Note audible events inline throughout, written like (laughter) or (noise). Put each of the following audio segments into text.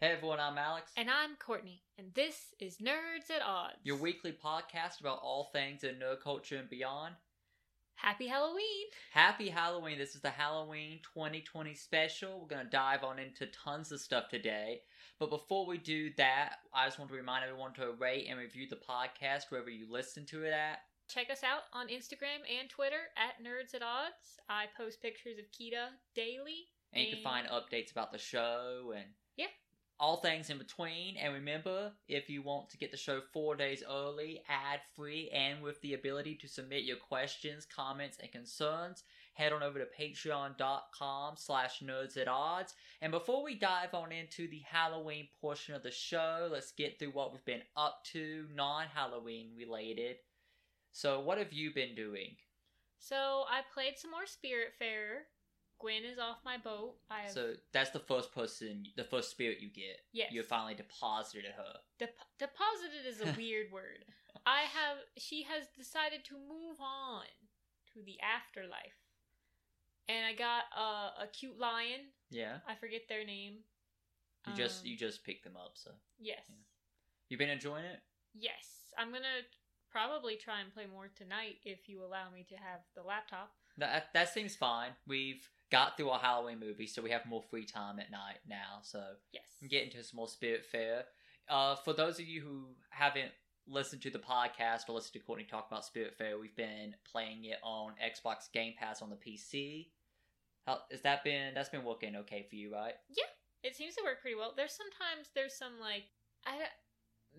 Hey everyone, I'm Alex. And I'm Courtney, and this is Nerds at Odds. Your weekly podcast about all things in nerd culture and beyond. Happy Halloween! Happy Halloween. This is the Halloween 2020 special. We're going to dive on into tons of stuff today. But before we do that, I just want to remind everyone to rate and review the podcast wherever you listen to it at. Check us out on Instagram and Twitter at Nerds at Odds. I post pictures of Kita daily. And you can find updates about the show and Yeah. All things in between. And remember, if you want to get the show four days early, ad free, and with the ability to submit your questions, comments, and concerns, head on over to patreon.com slash nerds at odds. And before we dive on into the Halloween portion of the show, let's get through what we've been up to, non-Halloween related. So what have you been doing? So I played some more Spiritfarer. Gwen is off my boat. I have So that's the first person, the first spirit you get. yes. You finally deposited her. Dep- deposited is a (laughs) weird word. I have. She has decided to move on to the afterlife, and I got a, a cute lion. Yeah. I forget their name. You just Um, you just picked them up, so Yes. Yeah. you been enjoying it? Yes. I'm gonna probably try and play more tonight if you allow me to have the laptop. That that seems fine. We've got through our Halloween movie, so we have more free time at night now. So Yes. get into some more Spiritfarer. Uh, for those of you who haven't listened to the podcast or listened to Courtney talk about Spiritfarer, we've been playing it on Xbox Game Pass on the PC. How has that been? That's been working okay for you, right? Yeah, it seems to work pretty well. There's sometimes there's some like I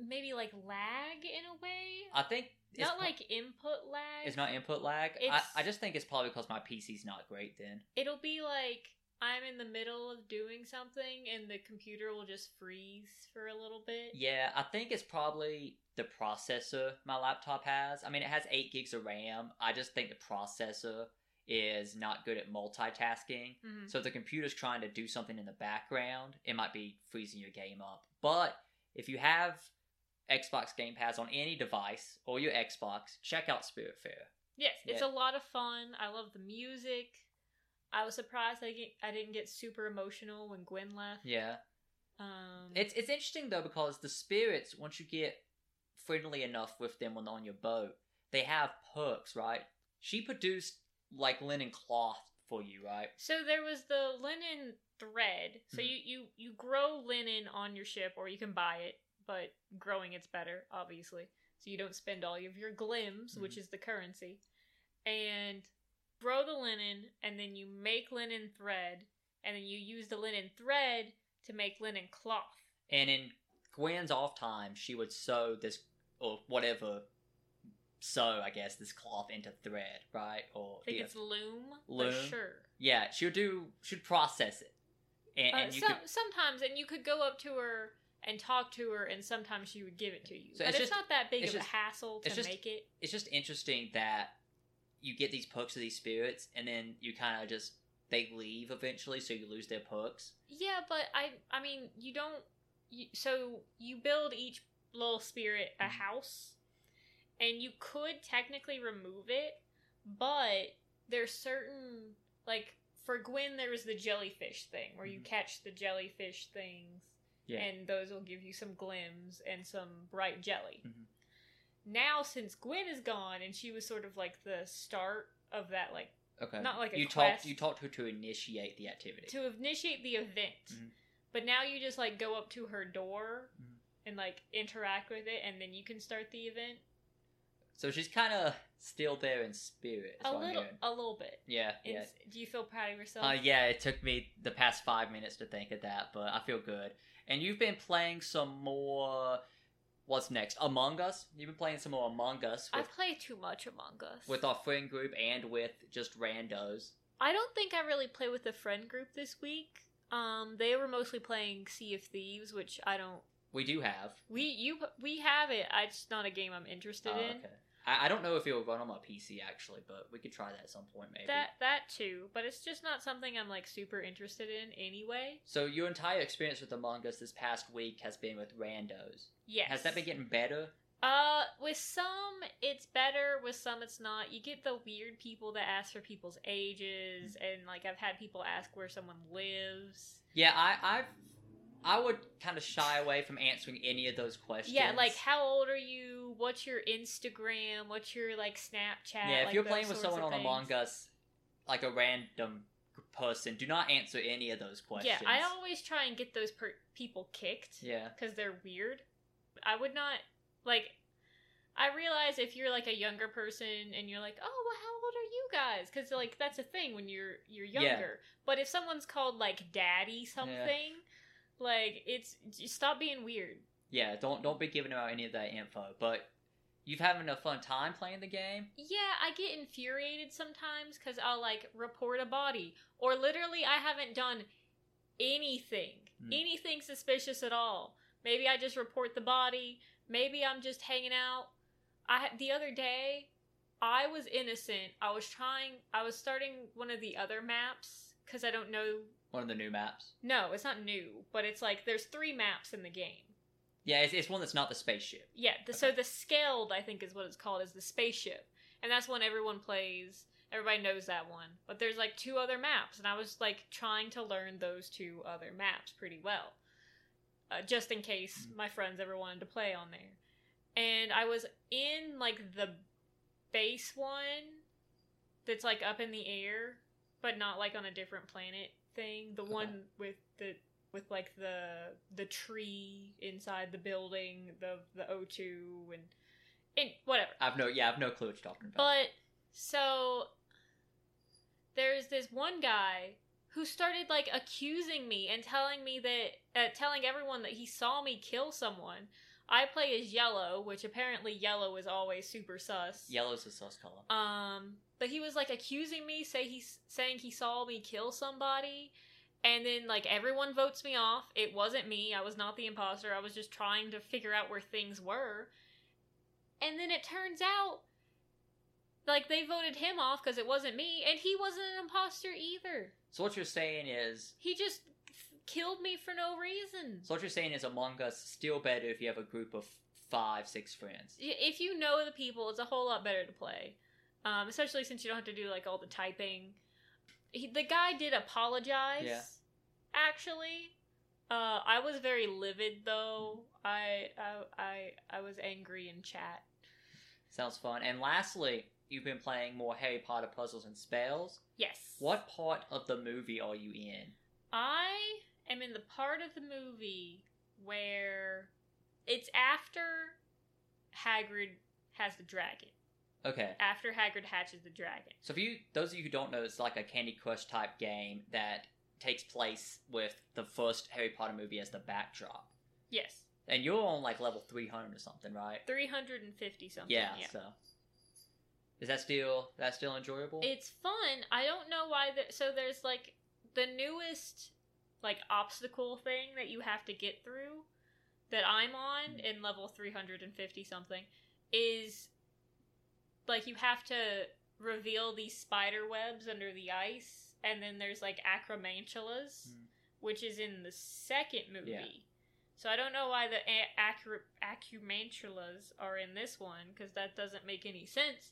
maybe like lag in a way. I think it's Not pro- like input lag. it's not input lag. I, It's- I just think it's probably because my PC's not great. Then It'll be like I'm in the middle of doing something and the computer will just freeze for a little bit. Yeah, I think it's probably the processor my laptop has. I mean, it has 8 gigs of RAM. I just think the processor is not good at multitasking. Mhm. So if the computer's trying to do something in the background, it might be freezing your game up. But if you have Xbox Game Pass on any device or your Xbox, check out Spiritfarer. Yes, it's Yeah. a lot of fun. I love the music. I was surprised I get I didn't get super emotional when Gwen left. Yeah. Um, It's it's interesting though because the spirits, once you get friendly enough with them when on your boat, they have perks, right? She produced like linen cloth for you, right? so there was the linen thread. So Mhm. you you you grow linen on your ship, or you can buy it, but growing it's better, obviously. So you don't spend all of your glims, which Mhm. is the currency, and grow the linen, and then you make linen thread, and then you use the linen thread to make linen cloth. And in Gwen's off time, she would sew this or whatever sew, I guess, this cloth into thread, right? Or I think yeah. it's loom, Loom? sure. yeah, she would do she'd process it, and, Uh, and some, could sometimes, and you could go up to her and talk to her, and sometimes she would give it to you. So but it's it's, just- not that big of just- a hassle to just- make it. it's just interesting that you get these perks of these spirits, and then you kind of just they leave eventually, so you lose their perks. Yeah, but I, I mean, you don't. You, so you build each little spirit a Mhm. house, and you could technically remove it, but there's certain like for Gwen, there was the jellyfish thing where you Mhm. catch the jellyfish things. Yeah. and those will give you some glims and some bright jelly. Mhm. Now, since Gwen is gone, and she was sort of like the start of that, like Okay, Not like a you quest. talked you talked her to initiate the activity. to initiate the event. Mhm. But now you just like go up to her door Mhm. and like interact with it, and then you can start the event. So she's kind of still there in spirit. A little, a little bit. Yeah, yeah. Do you feel proud of yourself? Uh, yeah, it took me the past five minutes to think of that, but I feel good. And you've been playing some more. What's next? Among Us. You've been playing some more Among Us I with, play too much Among Us. with our friend group and with just randos. I don't think I really play with the friend group this week. Um, they were mostly playing Sea of Thieves, which I don't. We do have. We you we have it. I- It's not a game I'm interested Oh, in. okay. I, I don't know if it will run on my PC actually, but we could try that at some point maybe. That that too, but it's just not something I'm like super interested in anyway. So your entire experience with Among Us this past week has been with randos. Yes. Has that been getting better? Uh, with some it's better, with some it's not. You get the weird people that ask for people's ages, and like I've had people ask where someone lives. Yeah, I, I've I would kind of shy away from answering any of those questions. Yeah, like how old are you? What's your Instagram? What's your like Snapchat? yeah, if like, you're playing with someone on Among. Us, like a random person, do not answer any of those questions. Yeah, I always try and get those per- people kicked Yeah, because they're weird. I would not like. I realize if you're like a younger person and you're like, oh, well, how old are you guys? Because like that's a thing when you're you're Yeah. younger. But if someone's called like daddy something, like it's stop being weird. yeah. Don't don't be giving out any of that info. But you've having a fun time playing the game. Yeah, I get infuriated sometimes because I'll like report a body, or literally I haven't done anything, Hmm. anything suspicious at all. Maybe I just report the body. Maybe I'm just hanging out. I the other day, I was innocent. I was trying. I was starting one of the other maps because I don't know. One of the new maps. No, it's not new, but it's like there's three maps in the game. Yeah, it's, it's one that's not the spaceship. Yeah, the, so the Skeld, I think, is what it's called, is the spaceship, and that's one everyone plays. Everybody knows that one, but there's like two other maps, and I was like trying to learn those two other maps pretty well, uh, just in case Mm. my friends ever wanted to play on there. And I was in like the base one that's like up in the air, but not like on a different planet thing. The Okay. one with the with like the the tree inside the building, the the O2 and and whatever. I've no yeah, I've no clue what you're talking about. But so there's this one guy who started like accusing me and telling me that uh, telling everyone that he saw me kill someone. I play as yellow, which apparently yellow is always super sus. Yellow's a sus color. Um, but he was like accusing me, say he's saying he saw me kill somebody, and then like everyone votes me off. It wasn't me. I was not the imposter. I was just trying to figure out where things were. And then it turns out like they voted him off because it wasn't me, and he wasn't an imposter either. So what you're saying is He just killed me for no reason. so what you're saying is Among Us still better if you have a group of five, six friends. If you know the people, it's a whole lot better to play. Um, especially since you don't have to do like all the typing. He, the guy did apologize. Yeah. Actually, uh, I was very livid though. I, I I I was angry in chat. Sounds fun. And lastly, you've been playing more Harry Potter puzzles and spells. Yes. What part of the movie are you in? I am in the part of the movie where it's after Hagrid has the dragon. Okay. After Hagrid hatches the dragon. So for you, those of you who don't know, it's like a Candy Crush type game that takes place with the first Harry Potter movie as the backdrop. Yes. And you're on like level 300 or something, right? 350 something. Yeah, yeah. so. Is that still that still enjoyable? It's fun. I don't know why that. So there's like the newest like obstacle thing that you have to get through that I'm on Mm. in level 350 something is like you have to reveal these spider webs under the ice and then there's like acromantulas Mm. which is in the second movie. Yeah. So I don't know why the acromantulas are in this one because that doesn't make any sense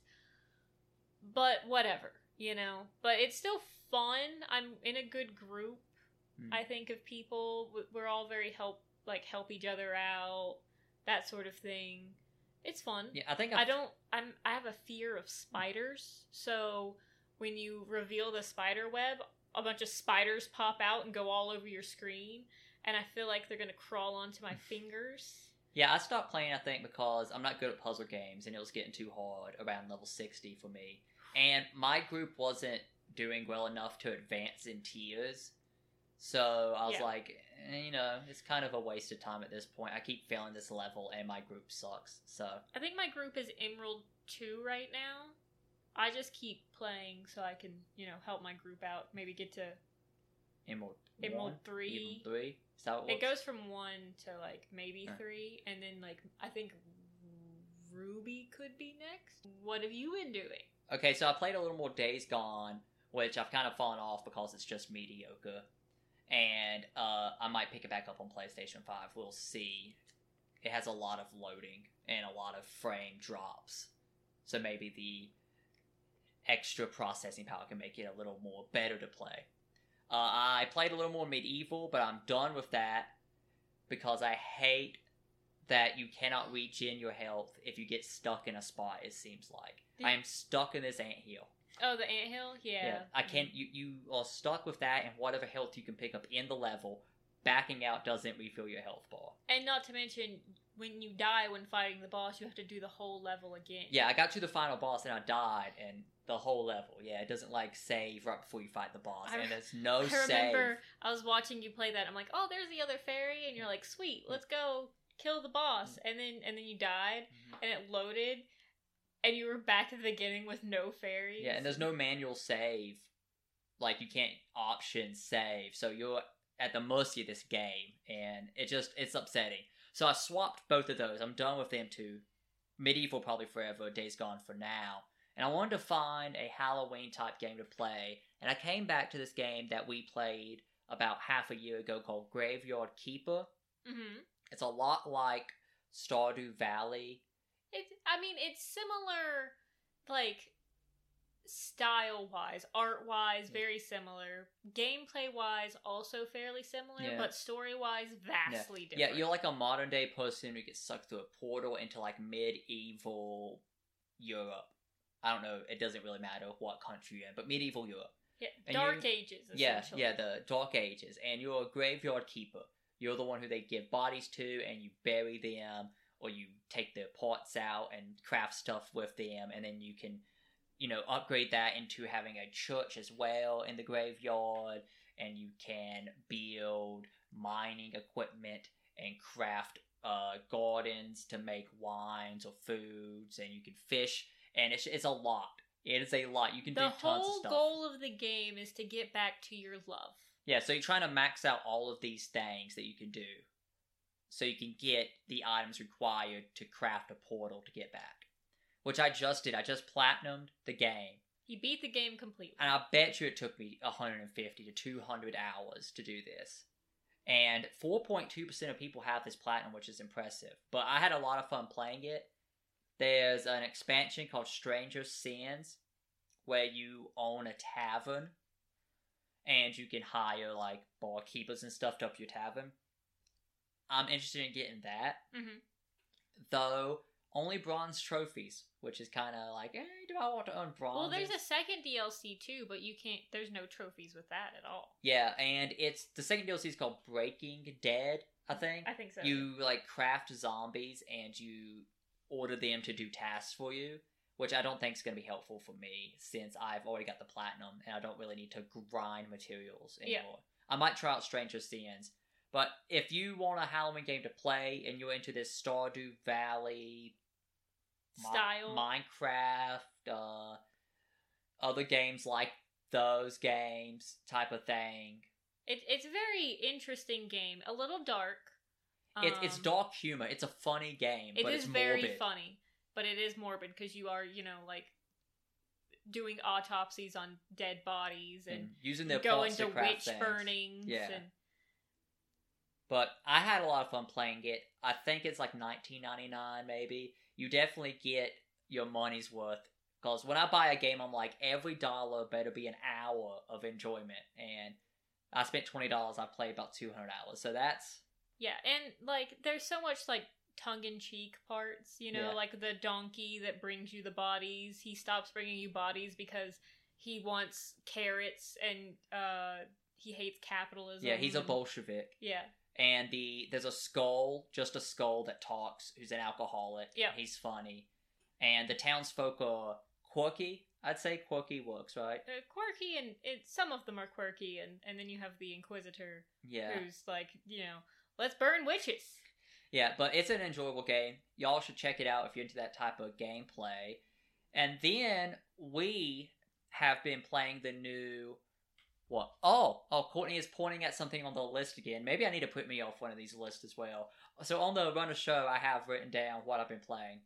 but whatever, you know. But it's still fun. I'm in a good group. Hmm. I think of people. We're all very help, like help each other out, that sort of thing. It's fun. yeah, I think I don't. I'm. I have a fear of spiders. So when you reveal the spider web, a bunch of spiders pop out and go all over your screen, and I feel like they're gonna crawl onto my (laughs) fingers. Yeah, I stopped playing, I think, because I'm not good at puzzle games and it was getting too hard around level 60 for me. And my group wasn't doing well enough to advance in tiers. So I was Yeah. like, eh, you know, it's kind of a waste of time at this point. I keep failing this level and my group sucks. So, I think my group is Emerald 2 right now. I just keep playing so I can, you know, help my group out. Maybe get to. Emerald, Emerald one, three. Emerald 3. Is that what It goes from 1 to like maybe Huh. 3, and then like I think Ruby could be next. What have you been doing? Okay, so I played a little more Days Gone, which I've kind of fallen off because it's just mediocre. And uh, I might pick it back up on PlayStation 5. We'll see. It has a lot of loading and a lot of frame drops. So maybe the extra processing power can make it a little more better to play. Uh, I played a little more MediEvil, but I'm done with that. because I hate that you cannot regen your health if you get stuck in a spot. It seems like I am stuck in this anthill. Oh, the anthill. Yeah. yeah. I can't. You you are stuck with that and whatever health you can pick up in the level. Backing out doesn't refill your health bar. And not to mention, when you die when fighting the boss, you have to do the whole level again. Yeah, I got to the final boss and I died, and the whole level. Yeah, it doesn't like save right before you fight the boss, I- and there's no (laughs) I save. remember I was watching you play that. I'm like, oh, there's the other fairy, and you're like, sweet, let's go kill the boss. And then and then you died, Mhm. and it loaded, and you were back at the beginning with no fairies. Yeah, and there's no manual save. Like you can't option save, so you're at the mercy of this game, and it just it's upsetting. So I swapped both of those. I'm done with them too. MediEvil probably forever. Days Gone for now. And I wanted to find a Halloween type game to play, and I came back to this game that we played about half a year ago called Graveyard Keeper. hmm It's a lot like Stardew Valley. It. I mean, it's similar, like style wise, art wise, very similar. Gameplay wise, also fairly similar, Yeah. but story wise, vastly Yeah, different. Yeah, you're like a modern day person who gets sucked through a portal into like medieval Europe. I don't know, it doesn't really matter what country you're in, but medieval Europe. Yeah, and Dark you- Ages. Yeah, yeah, the Dark Ages. And you're a graveyard keeper. You're the one who they give bodies to and you bury them or you take their parts out and craft stuff with them and then you can you know upgrade that into having a church as well in the graveyard and you can build mining equipment and craft uh, gardens to make wines or foods and you can fish and it's, it's a lot it is a lot you can the do tons of The whole goal of the game is to get back to your love. yeah, so you're trying to max out all of these things that you can do. So you can get the items required to craft a portal to get back. Which I just did. I just platinumed the game. You beat the game completely. And I bet you it took me 150 to 200 hours to do this. And 4.2% of people have this platinum, which is impressive. But I had a lot of fun playing it. There's an expansion called Stranger Sins, where you own a tavern and you can hire like barkeepers and stuff to up your tavern. I'm interested in getting that, hmm though only bronze trophies, which is kind of like, eh, do I want to own bronze? Well, there's a second DLC too, but you can't. There's no trophies with that at all. Yeah, and it's the second DLC is called Breaking Dead, I think. I think so. You like craft zombies and you order them to do tasks for you, which I don't think is going to be helpful for me since I've already got the platinum and I don't really need to grind materials Yeah. anymore. I might try out Stranger Sins, but if you want a Halloween game to play and you're into this Stardew Valley Mi- Style. Minecraft, uh, other games like those games type of thing. It, it's a very interesting game. A little dark. It's it's Um, dark humor. It's a funny game, It but is it's very funny, but it is morbid because you are, you know, like doing autopsies on dead bodies and and using their going parts to witch things. burnings. Yeah. And But I had a lot of fun playing it. I think it's like nineteen ninety nine, maybe. You definitely get your money's worth because when I buy a game, I'm like every dollar better be an hour of enjoyment, and I spent twenty dollars. I played about two hundred hours, so that's yeah, and like there's so much like tongue in cheek parts, you know, Yeah. like the donkey that brings you the bodies. He stops bringing you bodies because he wants carrots and uh he hates capitalism. yeah. He's a Bolshevik, Yeah. And the there's a skull, just a skull that talks, who's an alcoholic. Yeah. he's funny, and the townsfolk are quirky. I'd say quirky works, right? Uh, quirky and it, some of them are quirky and and then you have the inquisitor Yeah. who's like, you know, let's burn witches. Yeah, but it's an enjoyable game. Y'all should check it out if you're into that type of gameplay. And then we have been playing the new what? Oh, oh, Courtney is pointing at something on the list again. Maybe I need to put me off one of these lists as well. So on the run of show, I have written down what I've been playing,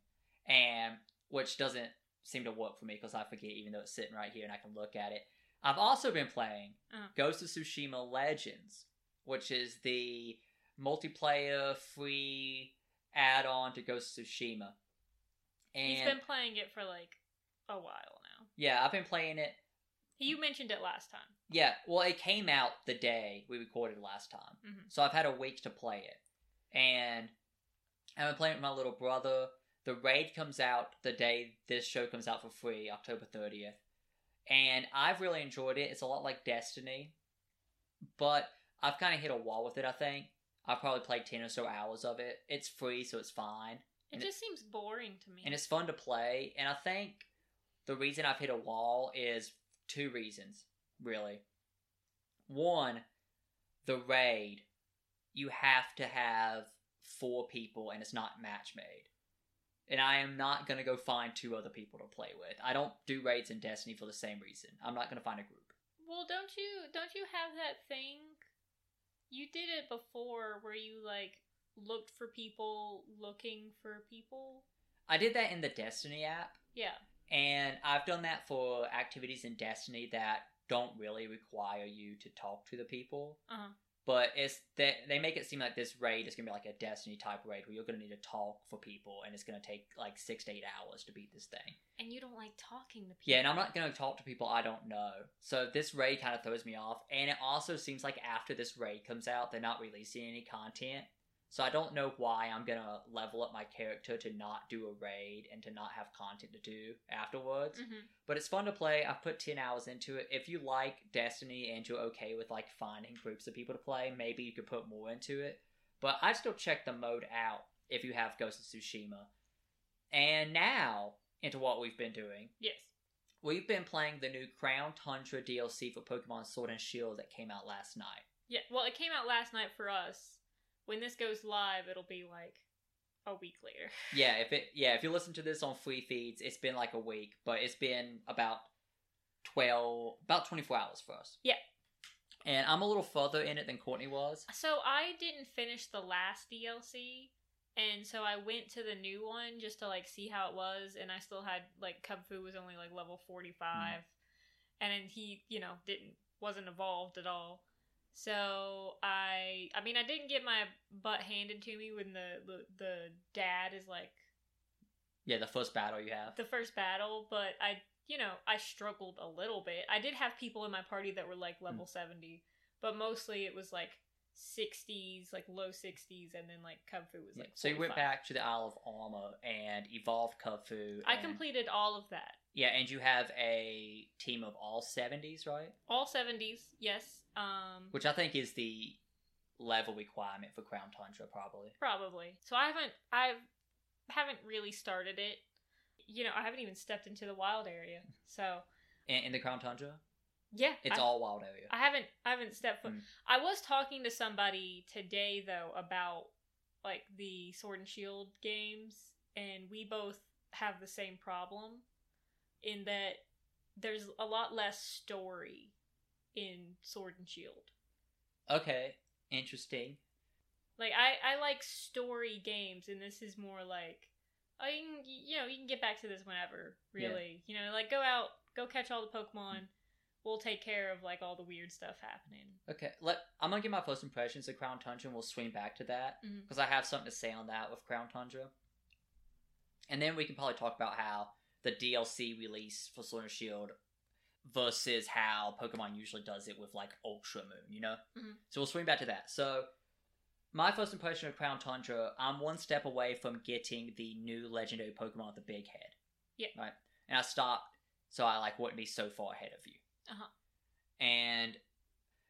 and which doesn't seem to work for me because I forget, even though it's sitting right here and I can look at it. I've also been playing Uh-huh. Ghost of Tsushima Legends, which is the multiplayer free add-on to Ghost of Tsushima. And He's been playing it for like a while now. yeah, I've been playing it. You mentioned it last time. Yeah, well, it came out the day we recorded last time, Mhm. so I've had a week to play it. and I've been playing it with my little brother. The raid comes out the day this show comes out for free, October 30th. And I've really enjoyed it. It's a lot like Destiny, but I've kind of hit a wall with it, I think. I've probably played 10 or so hours of it. It's free, so it's fine. It And just seems boring to me. And it's fun to play. And I think the reason I've hit a wall is two reasons, really. One, the raid, you have to have four people and it's not match made. And I am not going to go find two other people to play with. I don't do raids in Destiny for the same reason. I'm not going to find a group. well, don't you don't you have that thing? You did it before where you like looked for people looking for people. I did that in the Destiny app. Yeah. And I've done that for activities in Destiny that don't really require you to talk to the people. Uh-huh. But it's they, they make it seem like this raid is gonna be like a Destiny type raid where you're gonna need to talk for people and it's gonna take like six to eight hours to beat this thing. And you don't like talking to people. Yeah, and I'm not gonna talk to people I don't know. So this raid kind of throws me off. And it also seems like after this raid comes out, they're not releasing any content. So I don't know why I'm gonna level up my character to not do a raid and to not have content to do afterwards. Mhm. But it's fun to play. I've put 10 hours into it. If you like Destiny and you're okay with like finding groups of people to play, maybe you could put more into it. But I'd still check the mode out if you have Ghost of Tsushima. And now, into what we've been doing. Yes. We've been playing the new Crown Tundra DLC for Pokemon Sword and Shield that came out last night. Yeah. Well, it came out last night for us. When this goes live, it'll be like a week later. (laughs) Yeah, if it yeah, if you listen to this on free feeds, it's been like a week, but it's been about 12 about 24 hours for us. Yeah. And I'm a little further in it than Courtney was. So I didn't finish the last DLC, and so I went to the new one just to like see how it was, and I still had like Kubfu was only like level forty five, mm-hmm. and then he you know didn't wasn't evolved at all. So I I mean I didn't get my butt handed to me when the the, the dad is like Yeah, the first battle you have. the first battle, but I you know I struggled a little bit. I did have people in my party that were like level hmm. seventy, but mostly it was like sixties, like low sixties, and then like Kubfu was Yeah, like. so you went back to the Isle of Armor and evolved Kubfu. I and- completed all of that. Yeah, and you have a team of all 70s, right? All seventies, yes. Um, Which I think is the level requirement for Crown Tundra, probably. probably. So I haven't I haven't really started it. You know, I haven't even stepped into the wild area. So In, in the Crown Tundra, yeah, it's I, all wild area. I haven't I haven't stepped foot. Mm. I was talking to somebody today though about like the Sword and Shield games, and we both have the same problem in that there's a lot less story in Sword and Shield. Okay, interesting. Like I I like story games, and this is more like oh you can you know you can get back to this whenever really you know like go out go catch all the Pokemon. We'll take care of like all the weird stuff happening. Okay, let I'm gonna give my first impressions of Crown Tundra, and we'll swing back to that mm-hmm. because I have something to say on that with Crown Tundra, and then we can probably talk about how the DLC release for Sword and Shield versus how Pokemon usually does it with like Ultra Moon, you know. Mhm. So we'll swing back to that. So my first impression of Crown Tundra, I'm one step away from getting the new legendary Pokemon, with the Big Head. Yeah. Right, and I stopped, so I like wouldn't be so far ahead of you. Uh-huh. And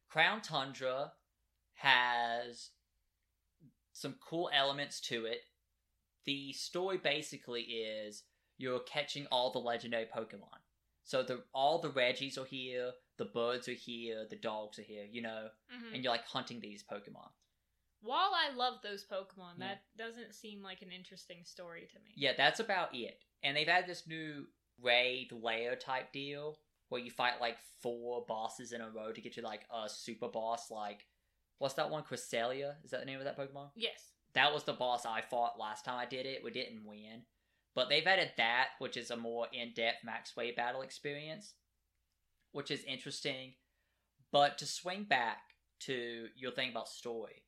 Crown Tundra has some cool elements to it. The story basically is you're catching all the legendary Pokemon. So the all the Reggies are here, the birds are here, the dogs are here, you know, Mhm. and you're like hunting these Pokemon. While I love those Pokemon, Yeah. that doesn't seem like an interesting story to me. Yeah, that's about it. And they've had this new raid layer type deal where you fight like four bosses in a row to get to like a super boss. Like, what's that one? Cresselia? Is that the name of that Pokemon? Yes. That was the boss I fought last time I did it. We didn't win. But they've added that, which is a more in depth max way battle experience, which is interesting. But to swing back to your thing about story,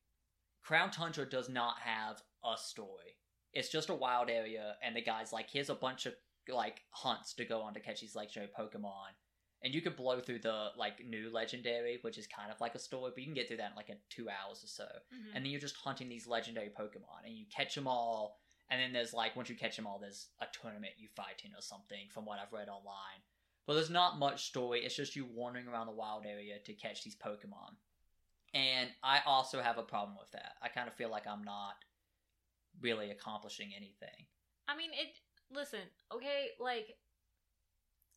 Crown Tundra does not have a story. It's just a wild area, and the guy's like, here's a bunch of like hunts to go on to catch these legendary Pokemon. and you could blow through the like new legendary, which is kind of like a story, but you can get through that in like in two hours or so. Mhm. And then you're just hunting these legendary Pokemon, and you catch them all. And then there's like once you catch them all, there's a tournament you fight in or something, from what I've read online. But there's not much story. It's just you wandering around the wild area to catch these Pokemon. And I also have a problem with that. I kind of feel like I'm not really accomplishing anything. I mean, it. Listen, okay, like,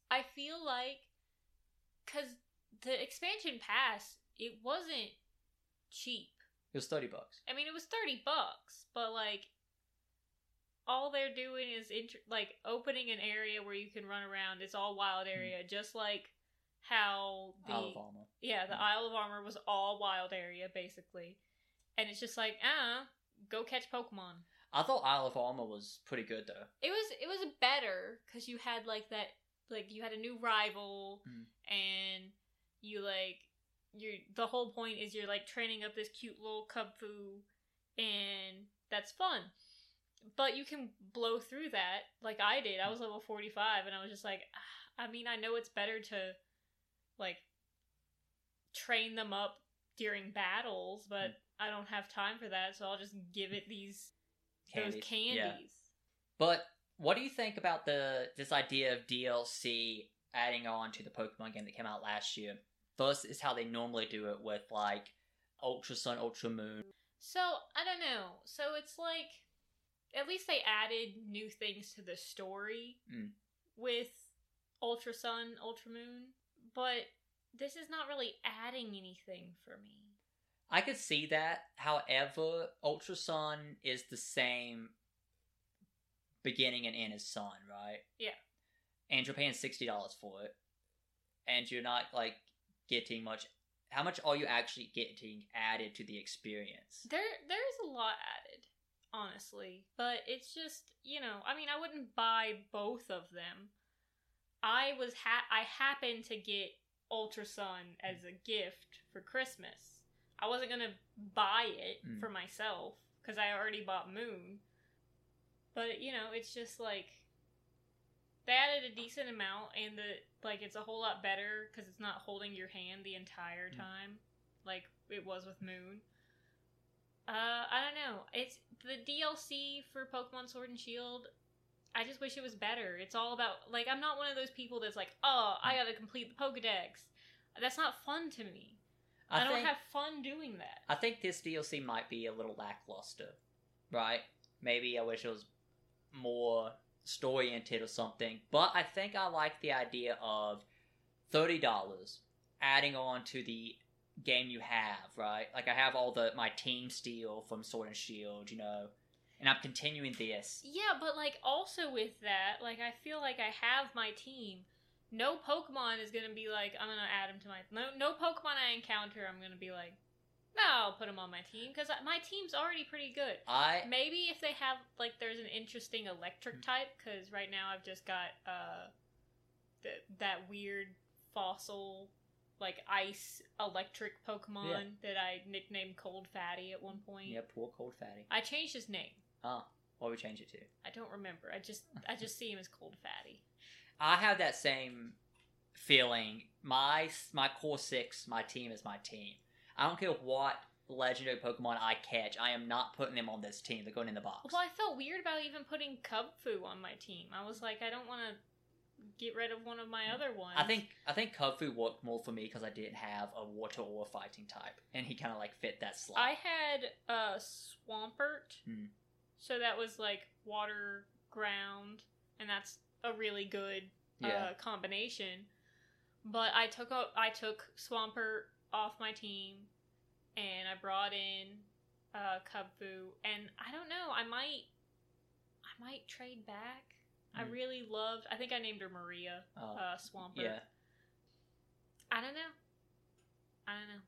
I feel like, cause the expansion pass, it wasn't cheap. It was thirty bucks. I mean, it was thirty bucks, but like, all they're doing is int- like opening an area where you can run around. It's all wild area, just like how the Isle of Armor. yeah the Mm. Isle of Armor was all wild area basically, and it's just like ah, go catch Pokemon. I thought Isle of Armor was pretty good though. It was it was better because you had like that like you had a new rival Mm. and you like you're the whole point is you're like training up this cute little Kubfu and that's fun. But you can blow through that like I did. I was level 45 and I was just like "Ah, I mean I know it's better to like train them up during battles, but I don't have time for that, so I'll just give it these those Candies. candies. Yeah. But what do you think about the this idea of DLC adding on to the Pokemon game that came out last year? First is how they normally do it with like Ultra Sun, Ultra Moon. So I don't know. So it's like at least they added new things to the story Mm. with Ultra Sun, Ultra Moon, but this is not really adding anything for me. I could see that. However, Ultra Sun is the same beginning and end as Sun, right? Yeah. And you're paying sixty dollars for it, and you're not like getting much. How much are you actually getting added to the experience? There there's a lot added, honestly, but it's just, you know, I mean, I wouldn't buy both of them. I was ha- I happened to get Ultra Sun as a gift for Christmas. I wasn't going to buy it Mm. for myself cuz I already bought Moon. But, you know, it's just like they added a decent amount and the like it's a whole lot better cuz it's not holding your hand the entire Mm. time like it was with Moon. Uh, I don't know. It's the DLC for Pokemon Sword and Shield. I just wish it was better. It's all about like I'm not one of those people that's like, oh, I gotta complete the Pokedex. That's not fun to me. I, don't think- have fun doing that. I think this DLC might be a little lackluster, right? Maybe I wish it was more story oriented or something. But I think I like the idea of thirty dollars adding on to the game you have, right? Like I have all the my team steel from Sword and Shield, you know, and I'm continuing this. Yeah, but like also with that, like I feel like I have my team. No Pokemon is gonna be like I'm gonna add him to my no no Pokemon I encounter I'm gonna be like no I'll put him on my team because my team's already pretty good. I Maybe if they have like there's an interesting electric type because right now I've just got uh the, that weird fossil like ice electric Pokemon Yeah. that I nicknamed Cold Fatty at one point. yeah, poor cold fatty. I changed his name. Ah, oh, what would we change it to? I don't remember. I just I just see him as Cold Fatty. I have that same feeling. My my core six, my team is my team. I don't care what legendary Pokemon I catch. I am not putting them on this team. They're going in the box. Well, I felt weird about even putting Kubfu on my team. I was like, I don't want to get rid of one of my other ones. I think I think Kubfu worked more for me because I didn't have a water or a fighting type, and he kind of like fit that slot. I had uh Swampert. Hmm. So that was like water ground and that's a really good yeah, uh, combination. But I took a, I took Swampert off my team and I brought in uh Kubfu and I don't know, I might I might trade back. I Hmm. really loved I think I named her Maria, Oh, uh Swampert. yeah. I don't know. I don't know.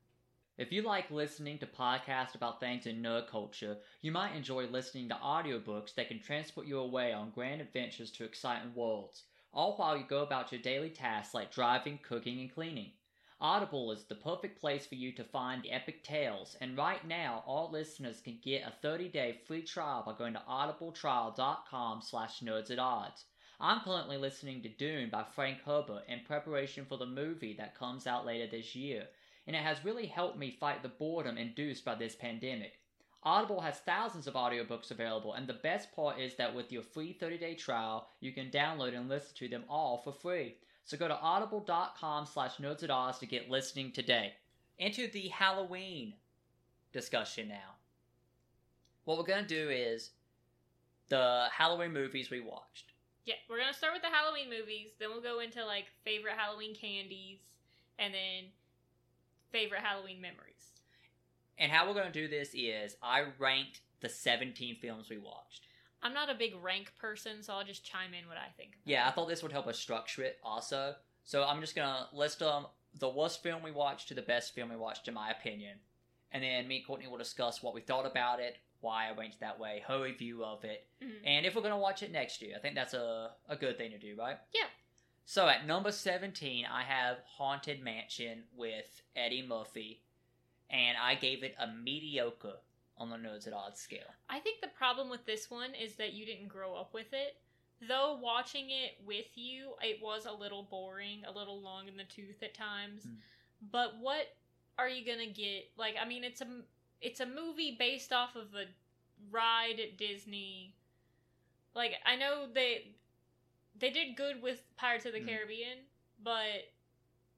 If you like listening to podcasts about things in nerd culture, you might enjoy listening to audiobooks that can transport you away on grand adventures to exciting worlds, all while you go about your daily tasks like driving, cooking, and cleaning. Audible is the perfect place for you to find epic tales, and right now, all listeners can get a 30-day free trial by going to audibletrial.com slash nerds at odds. I'm currently listening to Dune by Frank Herbert in preparation for the movie that comes out later this year, and it has really helped me fight the boredom induced by this pandemic. Audible has thousands of audiobooks available, and the best part is that with your free 30-day trial, you can download and listen to them all for free. So go to audible.com slash nerds at odds to get listening today. Into the Halloween discussion now. What we're going to do is the Halloween movies we watched. Yeah, we're gonna start with the Halloween movies, then we'll go into like favorite Halloween candies, and then favorite Halloween memories. And how we're going to do this is I ranked the 17 films we watched. I'm not a big rank person, so I'll just chime in what I think. Yeah, I thought this would help us structure it also. So I'm just going to list them the worst film we watched to the best film we watched, in my opinion. And then me and Courtney will discuss what we thought about it, why I ranked that way, her review of it, Mhm. and if we're going to watch it next year. I think that's a, a good thing to do, right? Yeah. So at number 17, I have Haunted Mansion with Eddie Murphy, and I gave it a mediocre on the Nerds at Odds scale. I think the problem with this one is that you didn't grow up with it. Though watching it with you, it was a little boring, a little long in the tooth at times. Mm. But what are you gonna get? Like, I mean, it's a it's a movie based off of a ride at Disney. Like, I know they they did good with Pirates of the Mm. Caribbean, but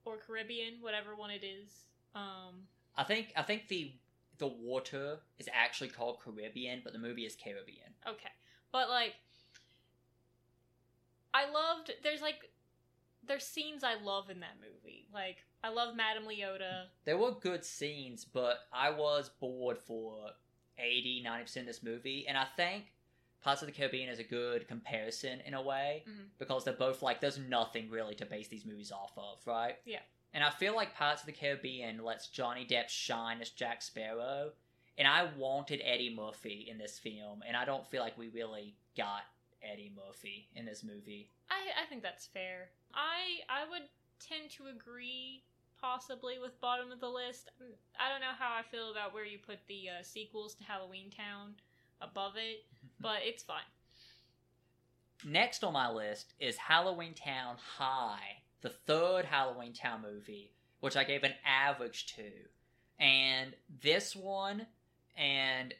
or Caribbean, whatever one it is. Um, I think I think the the water is actually called Caribbean, but the movie is Caribbean. Okay. But like I loved there's like there's scenes I love in that movie. Like I love Madame Leota. There were good scenes, but I was bored for 80, 90% of this movie, and I think Pirates of the Caribbean is a good comparison in a way Mhm. because they're both like there's nothing really to base these movies off of, right? Yeah. And I feel like Pirates of the Caribbean lets Johnny Depp shine as Jack Sparrow, and I wanted Eddie Murphy in this film, and I don't feel like we really got Eddie Murphy in this movie. I I think that's fair. I I would tend to agree possibly with bottom of the list. I don't know how I feel about where you put the uh, sequels to Halloween Town above it, but it's fine. Next on my list is Halloween Town High, the third Halloween Town movie, which I gave an average to. And this one, and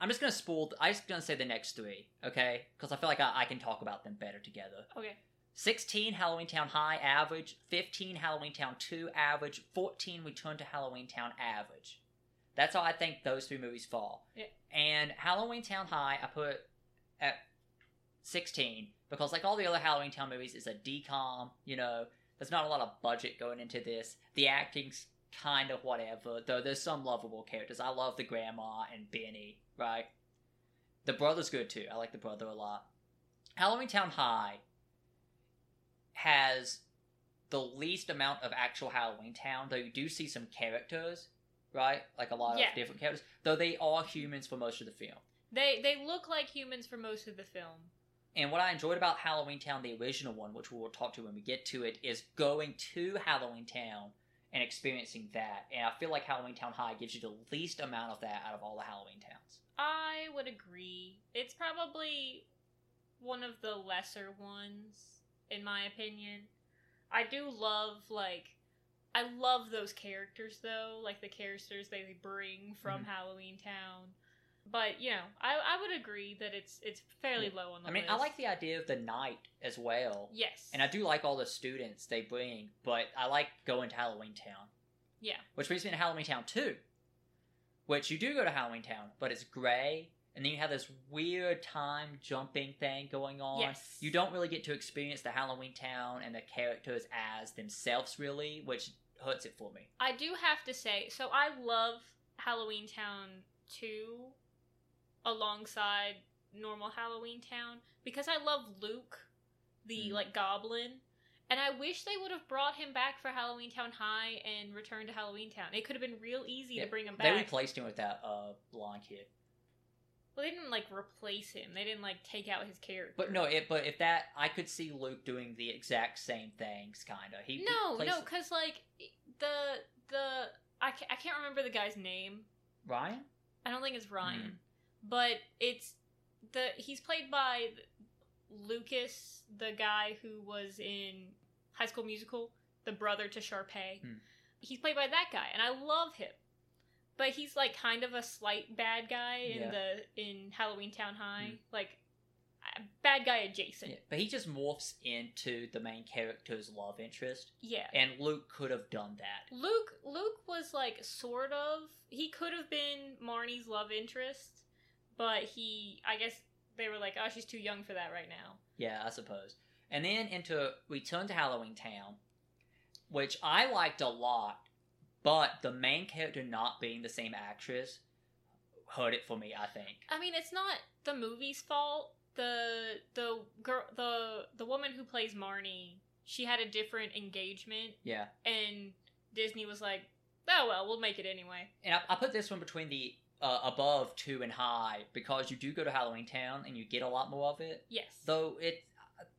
I'm just gonna spool. I'm just gonna say the next three, okay? Because I feel like I, I can talk about them better together. Okay. 16 Halloween Town High average, 15 Halloween Town 2 average, 14 Return to Halloween Town average. That's how I think those three movies fall. Yeah. And Halloween Town High I put at 16 because like all the other Halloween Town movies is a DCOM, you know, there's not a lot of budget going into this. The acting's kind of whatever, though there's some lovable characters. I love the grandma and Benny, right? The brother's good too. I like the brother a lot. Halloween Town High has the least amount of actual Halloween Town, though you do see some characters, right? Like a lot Yeah. of different characters, though they are humans for most of the film. They they look like humans for most of the film. And what I enjoyed about Halloween Town, the original one, which we will talk to when we get to it, is going to Halloween Town and experiencing that. And I feel like Halloween Town High gives you the least amount of that out of all the Halloween Towns. I would agree. It's probably one of the lesser ones, in my opinion. I do love, like, I love those characters, though, like the characters they bring from Mhm. Halloween Town. But, you know, I, I would agree that it's it's fairly low on the I mean, list. I like the idea of the night as well. Yes. And I do like all the students they bring, but I like going to Halloween Town. Yeah. Which brings me to Halloween Town 2. Which you do go to Halloween Town, but it's gray, and then you have this weird time jumping thing going on. Yes. You don't really get to experience the Halloween Town and the characters as themselves, really, which hurts it for me. I do have to say, so I love Halloween Town 2 alongside normal Halloween Town because I love Luke, the Mm. like goblin, and I wish they would have brought him back for Halloween Town High and Return to Halloween Town. It could have been real easy Yeah, to bring him back. They replaced him with that uh, blonde kid. well, they didn't like replace him. They didn't like take out his character. But no, it. But if that, I could see Luke doing the exact same things, kind of. He no, plays- no, because like the the I can't, I can't remember the guy's name. Ryan. I don't think it's Ryan, Hmm. But it's the he's played by Lucas, the guy who was in High School Musical, the brother to Sharpay. Hmm. He's played by that guy, and I love him. But he's like kind of a slight bad guy in Yeah. the in Halloween Town High, Hmm. like bad guy adjacent. Yeah, but he just morphs into the main character's love interest, yeah. and Luke could have done that. Luke Luke was like sort of he could have been Marnie's love interest, but he I guess they were like, "Oh, she's too young for that right now." Yeah, I suppose. And then into Return to Halloween Town, which I liked a lot, but the main character not being the same actress hurt it for me. I think. I mean, it's not the movie's fault. The the girl the the woman who plays Marnie, she had a different engagement Yeah, and Disney was like, "Oh well, we'll make it anyway." and I, I put this one between the uh, above two and high because you do go to Halloween Town and you get a lot more of it. Yes. Though it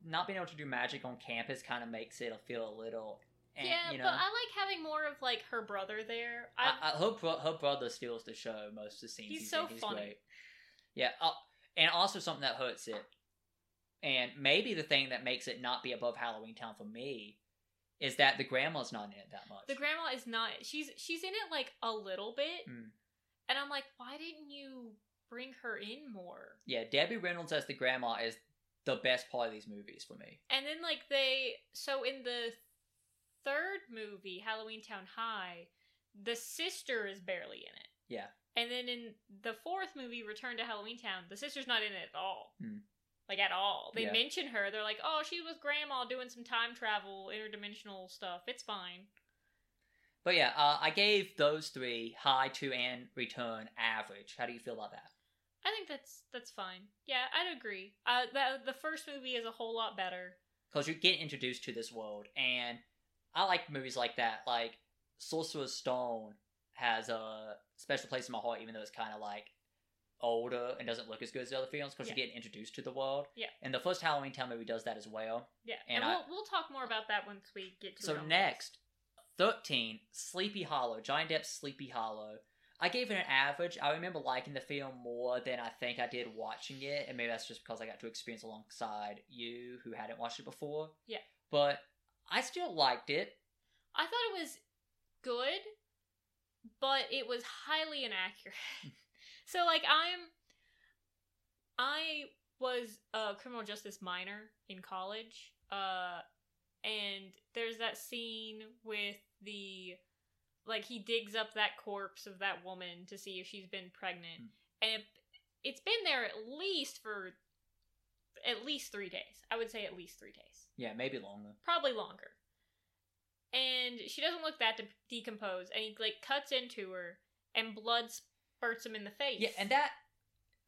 not being able to do magic on campus kind of makes it feel a little. eh, yeah, you know. but I like having more of like her brother there. I, I, I, her, her brother steals the show most of the scenes. He's he's so in. He's funny. Great. Yeah, uh, and also something that hurts it, and maybe the thing that makes it not be above Halloween Town for me, is that the grandma's not in it that much. the grandma is not. She's she's in it like a little bit, Mm. And I'm like, why didn't you bring her in more? yeah, Debbie Reynolds as the grandma is the best part of these movies for me. And then like they so in the third movie, Halloween Town High, the sister is barely in it. Yeah. And then in the fourth movie, Return to Halloween Town, the sister's not in it at all. Hmm. Like at all. They Yeah. mention her. They're like, "Oh, she was grandma doing some time travel, interdimensional stuff. It's fine." But yeah, uh, I gave those three high, to and return average. How do you feel about that? I think that's that's fine. Yeah, I'd agree. Uh, the the first movie is a whole lot better. because you get introduced to this world and i like movies like that like sorcerer's stone has a special place in my heart even though it's kind of like older and doesn't look as good as the other films because Yeah. you get introduced to the world Yeah. and the first halloween town movie does that as well Yeah, And and, I- we'll we'll talk more about that once we get to so next 13 sleepy hollow johnny depp's sleepy hollow i gave it an average i remember liking the film more than i think i did watching it and maybe that's just because i got to experience alongside you who hadn't watched it before Yeah. but i still liked it I thought it was good, but it was highly inaccurate. (laughs) so like I'm I was a criminal justice minor in college. Uh and there's that scene with the like he digs up that corpse of that woman to see if she's been pregnant. Hmm. And it, it's been there at least for at least 3 days. I would say at least 3 days Yeah, maybe longer. probably longer. And she doesn't look that de- decomposed, and he like cuts into her, and blood spurts him in the face. Yeah, and that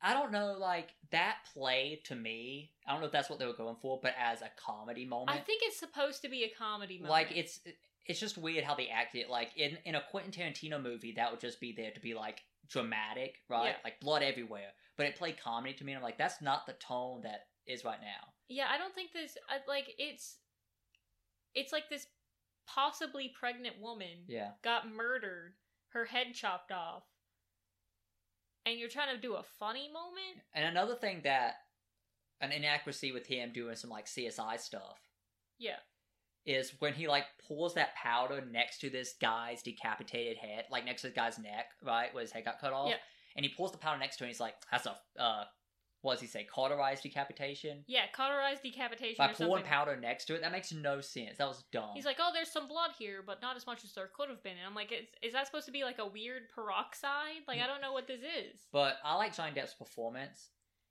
I don't know, like that play to me. I don't know if that's what they were going for, but as a comedy moment, I think it's supposed to be a comedy moment. like it's it's just weird how they acted. it. Like in in a Quentin Tarantino movie, that would just be there to be like dramatic, right? Yeah. Like blood everywhere. But it played comedy to me, and I'm like, that's not the tone that is right now. yeah, I don't think this uh, like it's it's like this possibly pregnant woman Yeah, got murdered, her head chopped off, and you're trying to do a funny moment. and another thing that an inaccuracy with him doing some like CSI stuff Yeah, is when he like pulls that powder next to this guy's decapitated head, like next to the guy's neck, right, where his head got cut off. Yeah. And he pulls the powder next to him. And he's like, "That's a uh, what does he say? Cauterized decapitation." yeah, cauterized decapitation By or pouring powder next to it, that makes no sense. That was dumb. He's like, oh, there's some blood here, but not as much as there could have been. And I'm like, is, is that supposed to be like a weird peroxide? Like, I don't know what this is. but I like Johnny Depp's performance.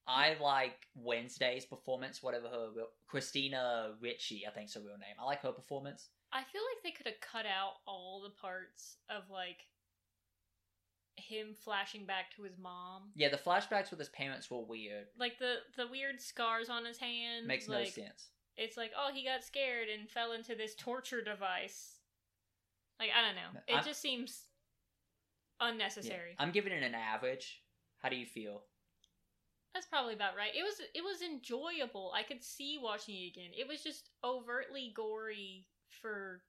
I like Wednesday's performance, whatever her real- Christina Ricci, I think's her real name. I like her performance. I feel like they could have cut out all the parts of like him flashing back to his mom. Yeah, the flashbacks with his parents were weird. Like the the weird scars on his hand. Makes no sense. It's like, oh, he got scared and fell into this torture device. Like, I don't know. It I'm- just seems Yeah. unnecessary. I'm giving it an average. How do you feel? That's probably about right. It was it was enjoyable. I could see watching it again. It was just overtly gory for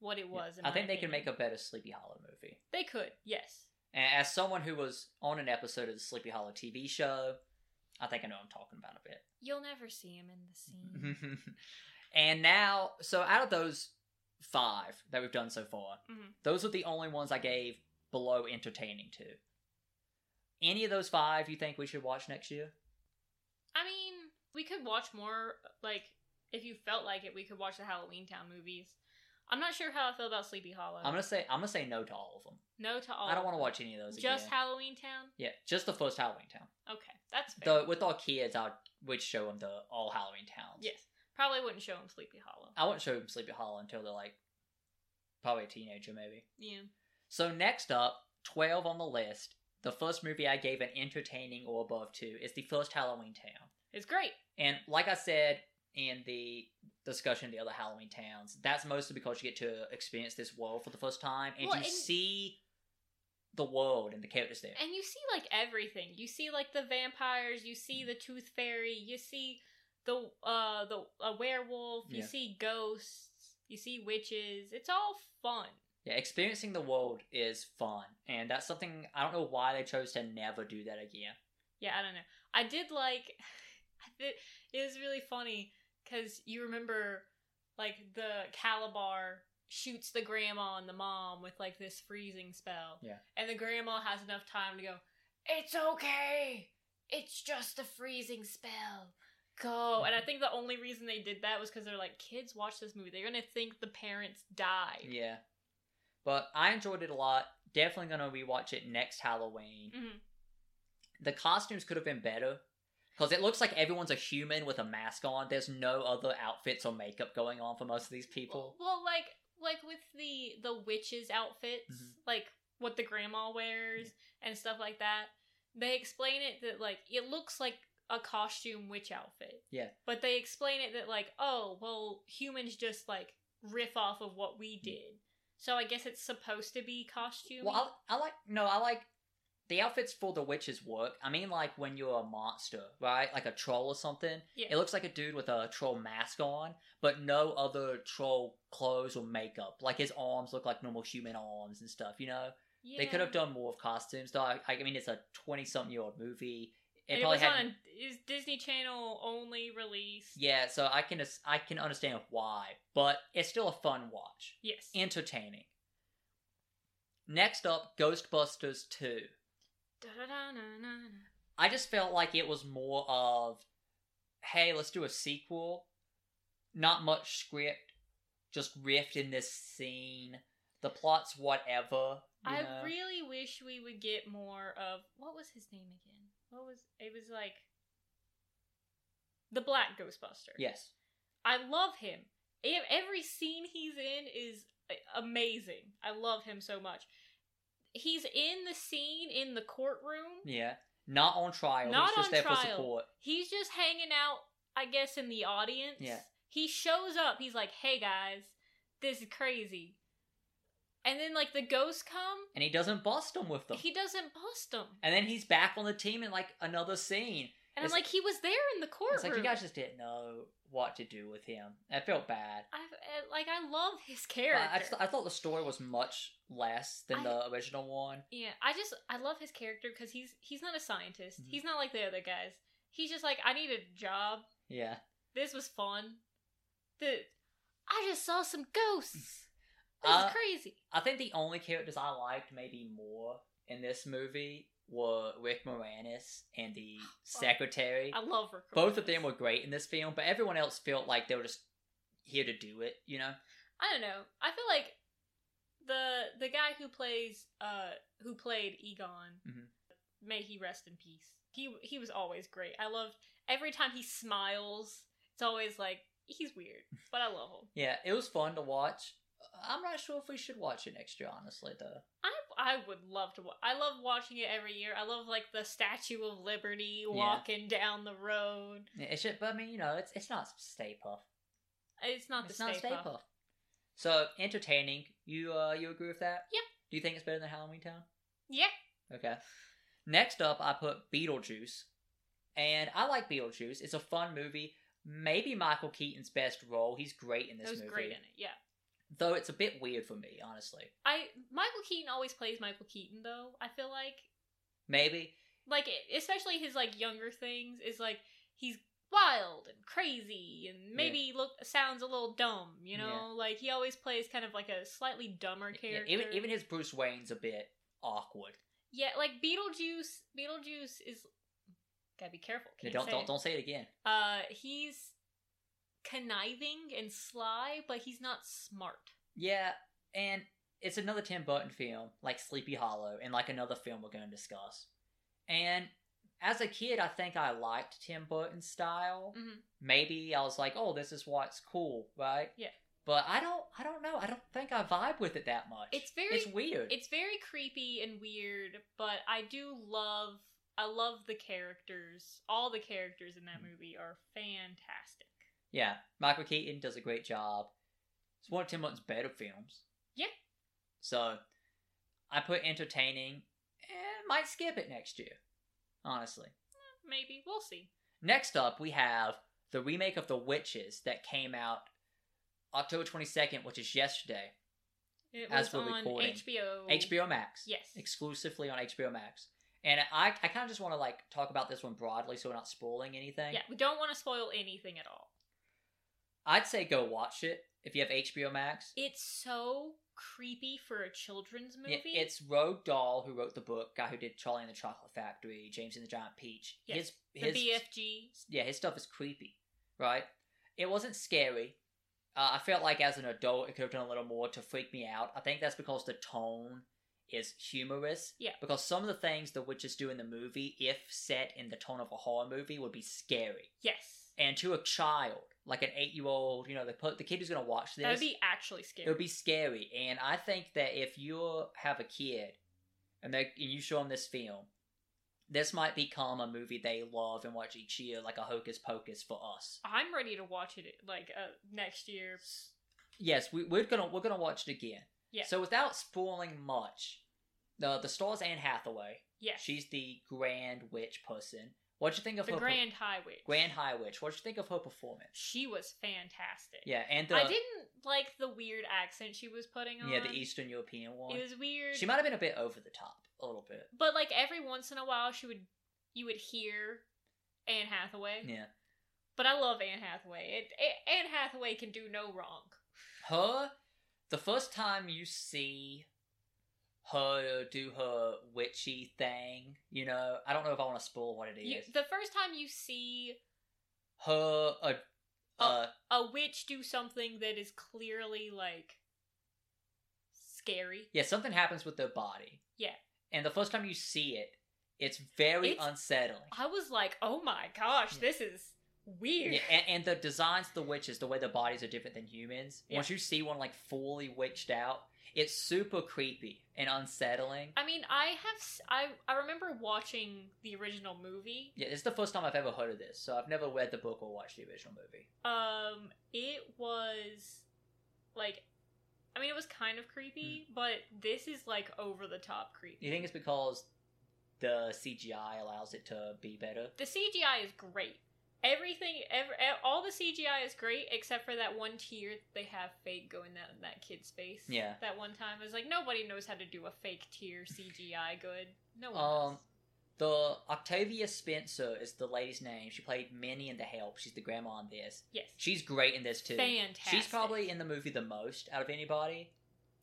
what it was. in I think they can opinion. make a better Sleepy Hollow movie. They could, yes. And as someone who was on an episode of the Sleepy Hollow TV show, I think I know what I'm talking about a bit. You'll never see him in the scene. (laughs) and now, so out of those five that we've done so far, Mhm. those are the only ones I gave below entertaining to. Any of those five you think we should watch next year? I mean, we could watch more. Like, if you felt like it, we could watch the Halloween Town movies. I'm not sure how I feel about Sleepy Hollow. I'm gonna say I'm gonna say no to all of them. no to all. I don't want to watch any of those Just again. Halloween Town. yeah, just the first Halloween Town. Okay, that's fair. Though with our kids, I would show them the all Halloween Towns. yes, probably wouldn't show them Sleepy Hollow. I wouldn't show them Sleepy Hollow until they're like probably a teenager, maybe. Yeah. So next up, twelve on the list. The first movie I gave an entertaining or above to is the first Halloween Town. It's great. And like I said in the discussion of the other Halloween towns, that's mostly because you get to experience this world for the first time and Well, you and- see the world and the characters there. And you see like everything. You see like the vampires. You see the tooth fairy. You see the uh the a werewolf. You see ghosts. You see witches. It's all fun. Yeah, experiencing the world is fun, and that's something I don't know why they chose to never do that again. Yeah, I don't know. I did like. (laughs) It was really funny because you remember like the Kalabar shoots the grandma and the mom with like this freezing spell. Yeah. And the grandma has enough time to go, It's okay. It's just a freezing spell. Go. And I mm-hmm. think the only reason they did that was because they're like, kids watch this movie. They're gonna think the parents die. Yeah, but I enjoyed it a lot. Definitely gonna rewatch it next Halloween. Mhm. The costumes could have been better. Because it looks like everyone's a human with a mask on. There's no other outfits or makeup going on for most of these people. Well, well, like like with the the witches outfits, Mhm. like what the grandma wears and stuff like that. They explain it that like it looks like a costume witch outfit. Yeah. But they explain it that like, oh, well, humans just like riff off of what we did. So I guess it's supposed to be costume. Well, I, I like no, I like the outfits for the witches work. I mean, like when you're a monster, right? Like a troll or something. Yeah. It looks like a dude with a troll mask on, but no other troll clothes or makeup. Like his arms look like normal human arms and stuff. You know, yeah. they could have done more of costumes. Though I, I mean, it's a twenty-something-year-old movie. It It, probably had. on is Disney Channel only release. Yeah, so I can I can understand why, but it's still a fun watch, Yes. entertaining. Next up, Ghostbusters Two. I just felt like it was more of, hey, let's do a sequel. Not much script, just riffed in this scene. The plot's whatever. I know? really wish we would get more of what was his name again? What was it? Was like the Black Ghostbuster. yes, I love him. Every scene he's in is uh, amazing. I love him so much. He's in the scene in the courtroom. yeah. Not on trial. Not He's just on there for trial. support. He's just hanging out, I guess, in the audience. Yeah. He shows up. He's like, "Hey guys, this is crazy." And then like the ghosts come. And he doesn't bust them with them. He doesn't bust them. and then he's back on the team in like another scene. And I'm It's- like, he was there in the courtroom. It's like you guys just didn't know what to do with him. I felt bad. I uh, like, I love his But character. I, just, I thought the story was much less than I- the original one. yeah, I just I love his character because he's he's not a scientist. Mhm. He's not like the other guys. He's just like, I need a job. Yeah. This was fun. The I just saw some ghosts. (laughs) This Uh, is crazy. I think the only characters I liked maybe more in this movie were Rick Moranis and the (gasps) secretary. I love her. Both of them were great in this film, but everyone else felt like they were just here to do it, you know? I don't know. I feel like the the guy who plays uh who played Egon, Mhm. may he rest in peace. He he was always great. I love every time he smiles. It's always like he's weird, but I love him. Yeah, it was fun to watch. I'm not sure if we should watch it next year, honestly, though. I I would love to. Wa- I love watching it every year. I love like the Statue of Liberty walking down the road. Yeah, It should, but I mean, you know, it's it's not Stay Puft. It's not the it's not Stay Puft. Puff. So entertaining. You uh you agree with that? Yeah. Do you think it's better than Halloween Town? Yeah, Okay. Next up, I put Beetlejuice, and I like Beetlejuice. It's a fun movie. Maybe Michael Keaton's best role. He's great in this movie. great in it. Yeah. Though it's a bit weird for me, honestly. I Michael Keaton always plays Michael Keaton though. I feel like Maybe like especially his like younger things is like he's wild and crazy and maybe look sounds a little dumb you know like he always plays kind of like a slightly dumber Yeah, character even even his Bruce Wayne's a bit awkward. yeah like beetlejuice beetlejuice is gotta be careful can't don't say don't it. don't say it again. uh he's conniving and sly but he's not smart Yeah, and it's another Tim Burton film, like Sleepy Hollow, and like another film we're going to discuss. And as a kid, I think I liked Tim Burton's style. Mhm. Maybe I was like, "Oh, this is what's cool," right? Yeah. But I don't, I don't know. I don't think I vibe with it that much. it's very it's weird. it's very creepy and weird but i do love i love the characters all the characters in that Mm. movie are fantastic yeah, Michael Keaton does a great job. It's one of Tim Burton's better films. Yeah. So, I put entertaining, and might skip it next year. Honestly. Eh, maybe we'll see Next up, we have the remake of The Witches that came out October 22nd, which is yesterday. it As was on recording. hbo HBO Max. yes Exclusively on HBO Max. And I, I kind of just want to like talk about this one broadly so we're not spoiling anything. yeah we don't want to spoil anything at all I'd say go watch it if you have HBO Max. it's so creepy for a children's movie Yeah, it's Roald Dahl who wrote the book, guy who did Charlie and the Chocolate Factory, James and the Giant Peach. Yes, His the his bfg yeah, his stuff is creepy, right? It wasn't scary. Uh, I felt like as an adult, it could have done a little more to freak me out. I think that's because the tone is humorous. Yeah. Because some of the things the witches do in the movie, if set in the tone of a horror movie, would be scary. yes And to a child, like an eight-year-old, you know, the the kid who's gonna watch this, that would be actually scary it would be scary. And I think that if you have a kid and they and you show them this film, this might become a movie they love and watch each year, like a Hocus Pocus for us. i'm ready to watch it like uh, next year Yes, we, we're gonna we're gonna watch it again. Yeah. So without spoiling much, the the star's Anne Hathaway. yes She's the Grand Witch person. What'd you think of the her? per- grand highway Grand High Witch. What'd you think of her performance? she was fantastic Yeah, and the I didn't like the weird accent she was putting on. yeah the Eastern European one. It was weird. She might have been a bit over the top, a little bit. but like every once in a while, she would you would hear Anne Hathaway. Yeah. But I love Anne Hathaway. It, A- Anne Hathaway can do no wrong. her the first time you see her do her witchy thing you know i don't know if i want to spoil what it is You, the first time you see her uh, uh a witch do something that is clearly like scary. yeah something happens with their body Yeah. and the first time you see it it's very It's- unsettling I was like, oh my gosh, Yeah. this is weird. yeah, and, and the designs of the witches the way their bodies are different than humans Yeah. once you see one like fully witched out it's super creepy and unsettling I mean, I have s- I I remember watching the original movie. yeah it's the first time i've ever heard of this so i've never read the book or watched the original movie Um, it was like, I mean, it was kind of creepy, but this is like over the top creepy. You think it's because the CGI allows it to be better? The CGI is great. Everything, ever, all the CGI is great except for that one tear they have fake going down that kid's face. Yeah. That one time, it was like nobody knows how to do a fake tear CGI good. No one Um, does. The Octavia Spencer is the lady's name. She played Minnie in The Help. She's the grandma in this. Yes, She's great in this too. fantastic. She's probably in the movie the most out of anybody.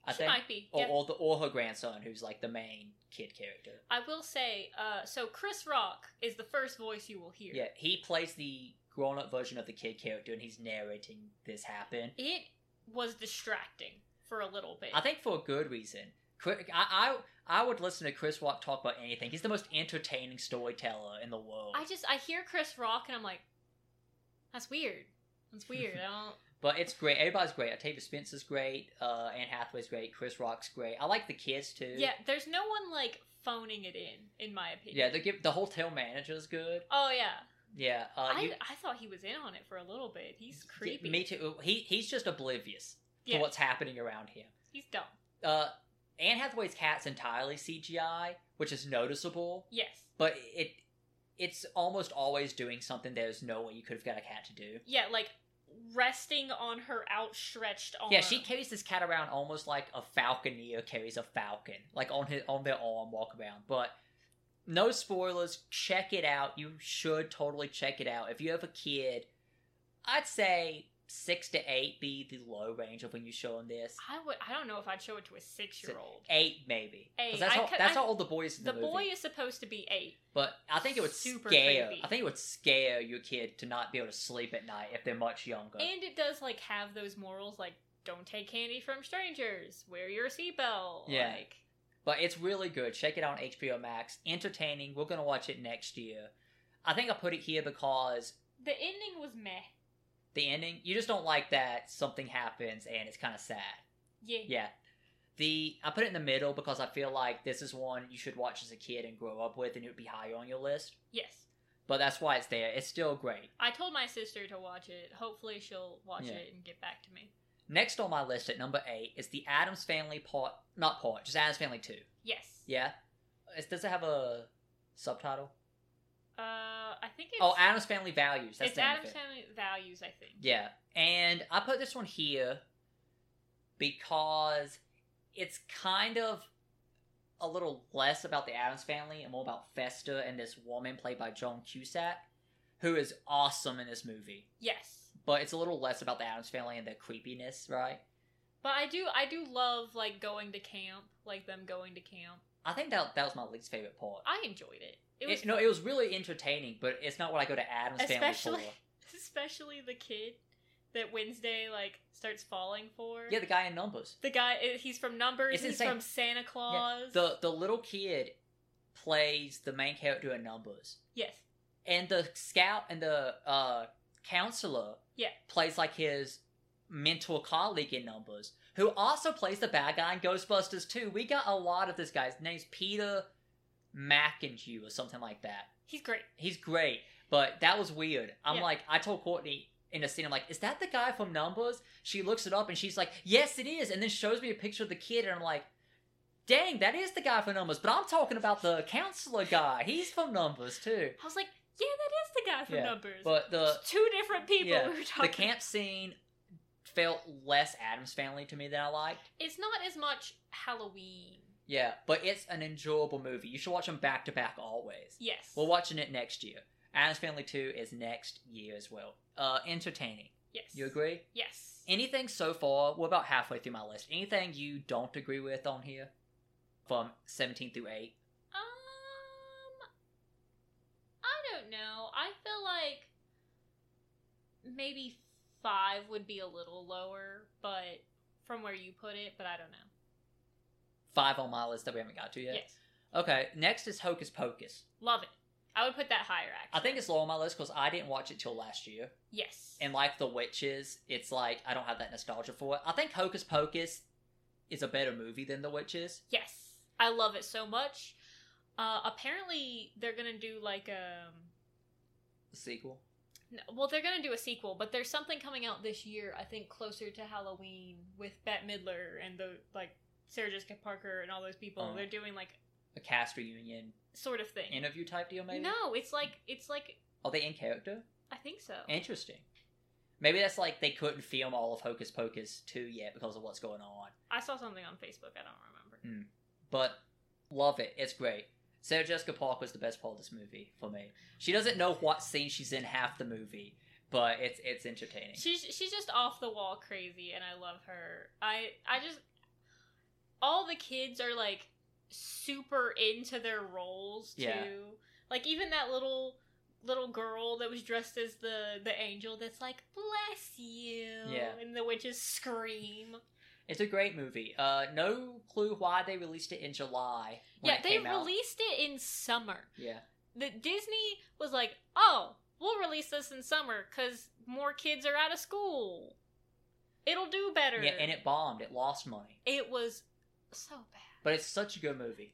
I she think, might be. or, yeah. or the or her grandson, who's like the main kid character. I will say, uh, so Chris Rock is the first voice you will hear. Yeah, he plays the grown-up version of the kid character, and he's narrating this happen. It was distracting for a little bit. I think for a good reason. I, I I would listen to Chris Rock talk about anything. He's the most entertaining storyteller in the world. I just I hear Chris Rock and I'm like, that's weird. That's weird. I don't. But it's great. Everybody's great. Octavia Spencer's great. Uh, Anne Hathaway's great. Chris Rock's great. I like the kids too. Yeah, there's no one like phoning it in, in my opinion. Yeah, the the hotel manager's good. Oh yeah. Yeah. Uh, I you, I thought he was in on it for a little bit. He's creepy. Me too. He he's just oblivious Yeah. to what's happening around him. He's dumb. Uh, Anne Hathaway's cat's entirely CGI, which is noticeable, Yes. but it it's almost always doing something there's no way you could have got a cat to do. Yeah, like resting on her outstretched arm. Yeah, she carries this cat around almost like a falconeer carries a falcon, like on his on their arm, walk around. But no spoilers. Check it out. You should totally check it out. If you have a kid, I'd say six to eight be the low range of when you show them this. I would. I don't know if I'd show it to a six-year-old. Eight maybe. 'Cause Eight. That's I how could- that's I- how old the boy is in The the, movie. boy is supposed to be eight. But I think it would Super scare. creepy. I think it would scare your kid to not be able to sleep at night if they're much younger. And it does like have those morals like don't take candy from strangers, wear your seatbelt. Yeah. Like But it's really good. Check it out on HBO Max. Entertaining. We're gonna watch it next year. I think I put it here because the ending was meh. The ending. You just don't like that something happens and it's kind of sad. Yeah. Yeah. The I put it in the middle because I feel like this is one you should watch as a kid and grow up with, and it would be higher on your list. Yes. But that's why it's there. It's still great. I told my sister to watch it. Hopefully she'll watch Yeah. it and get back to me. Next on my list at number eight is the Addams Family part, not part, just Addams Family Two. Yes. Yeah. Is- Does it have a subtitle? Uh, I think it's. Oh, Addams Family Values. That's it's the Addams. Family Values, I think. Yeah, and I put this one here because it's kind of a little less about the Addams family and more about Fester and this woman played by Joan Cusack, who is awesome in this movie. Yes. But it's a little less about the Addams family and the creepiness, right? But I do, I do love like going to camp, like them going to camp. I think that that was my least favorite part. I enjoyed it. It was It- no, it was really entertaining, but it's not what I go to Addams especially, family for. (laughs) especially the kid that Wednesday like starts falling for. Yeah, the guy in Numbers. The guy, eh, he's from Numbers. It's he's insane. from Santa Claus. The the little kid plays the main character in Numbers. yes. and the scout and the uh counselor Yeah. plays like his mentor colleague in numbers who also plays the bad guy in ghostbusters too we got a lot of this guy's name's peter mcinhew or something like that He's great. he's great but that was weird i'm Yeah. like i told courtney in a scene i'm like is that the guy from numbers she looks it up and she's like yes it is and then shows me a picture of the kid and i'm like dang that is the guy from numbers but i'm talking about the counselor guy he's from numbers too I was like, yeah, that is the guy from Yeah, Numbers. but the It's two different people yeah, we were the camp scene felt less Addams Family to me than I liked. It's not as much Halloween. Yeah, but it's an enjoyable movie. You should watch them back to back always. Yes. We're watching it next year. Addams Family 2 is next year as well. Uh, entertaining. yes. You agree? Yes. Anything so far? We're about halfway through my list. Anything you don't agree with on here? From 17 through 8? Um, I don't know. I feel like maybe five would be a little lower, but from where you put it, but I don't know. Five on my list that we haven't got to yet. Yes. Okay, next is Hocus Pocus. Love it. I would put that higher, actually. I think it's low on my list because I didn't watch it till last year. Yes. And like The Witches, it's like I don't have that nostalgia for it. I think Hocus Pocus is a better movie than The Witches. yes. I love it so much. Uh, apparently, they're gonna do like a, The sequel. No, well, they're gonna do a sequel, but there's something coming out this year. I think closer to Halloween with Bette Midler and the like Sarah Jessica Parker and all those people. Oh. They're doing like A cast reunion sort of thing. interview type deal, maybe? No, it's like it's like Are they in character? I think so. Interesting. Maybe that's like they couldn't film all of Hocus Pocus 2 yet because of what's going on. I saw something on Facebook. I don't remember. Hmm. But love it. It's great. Sarah Jessica Parker was the best part of this movie for me. She doesn't know what scene she's in half the movie, but it's it's entertaining. She's she's just off the wall crazy, and I love her. I I just all the kids are like super into their roles too. Yeah. Like even that little little girl that was dressed as the the angel that's like bless you Yeah. and the witches scream It's a great movie. Uh, no clue why they released it in July. yeah they came out. released it in summer Yeah, the disney was like oh we'll release this in summer because more kids are out of school it'll do better yeah, and it bombed. It lost money, it was so bad but it's such a good movie.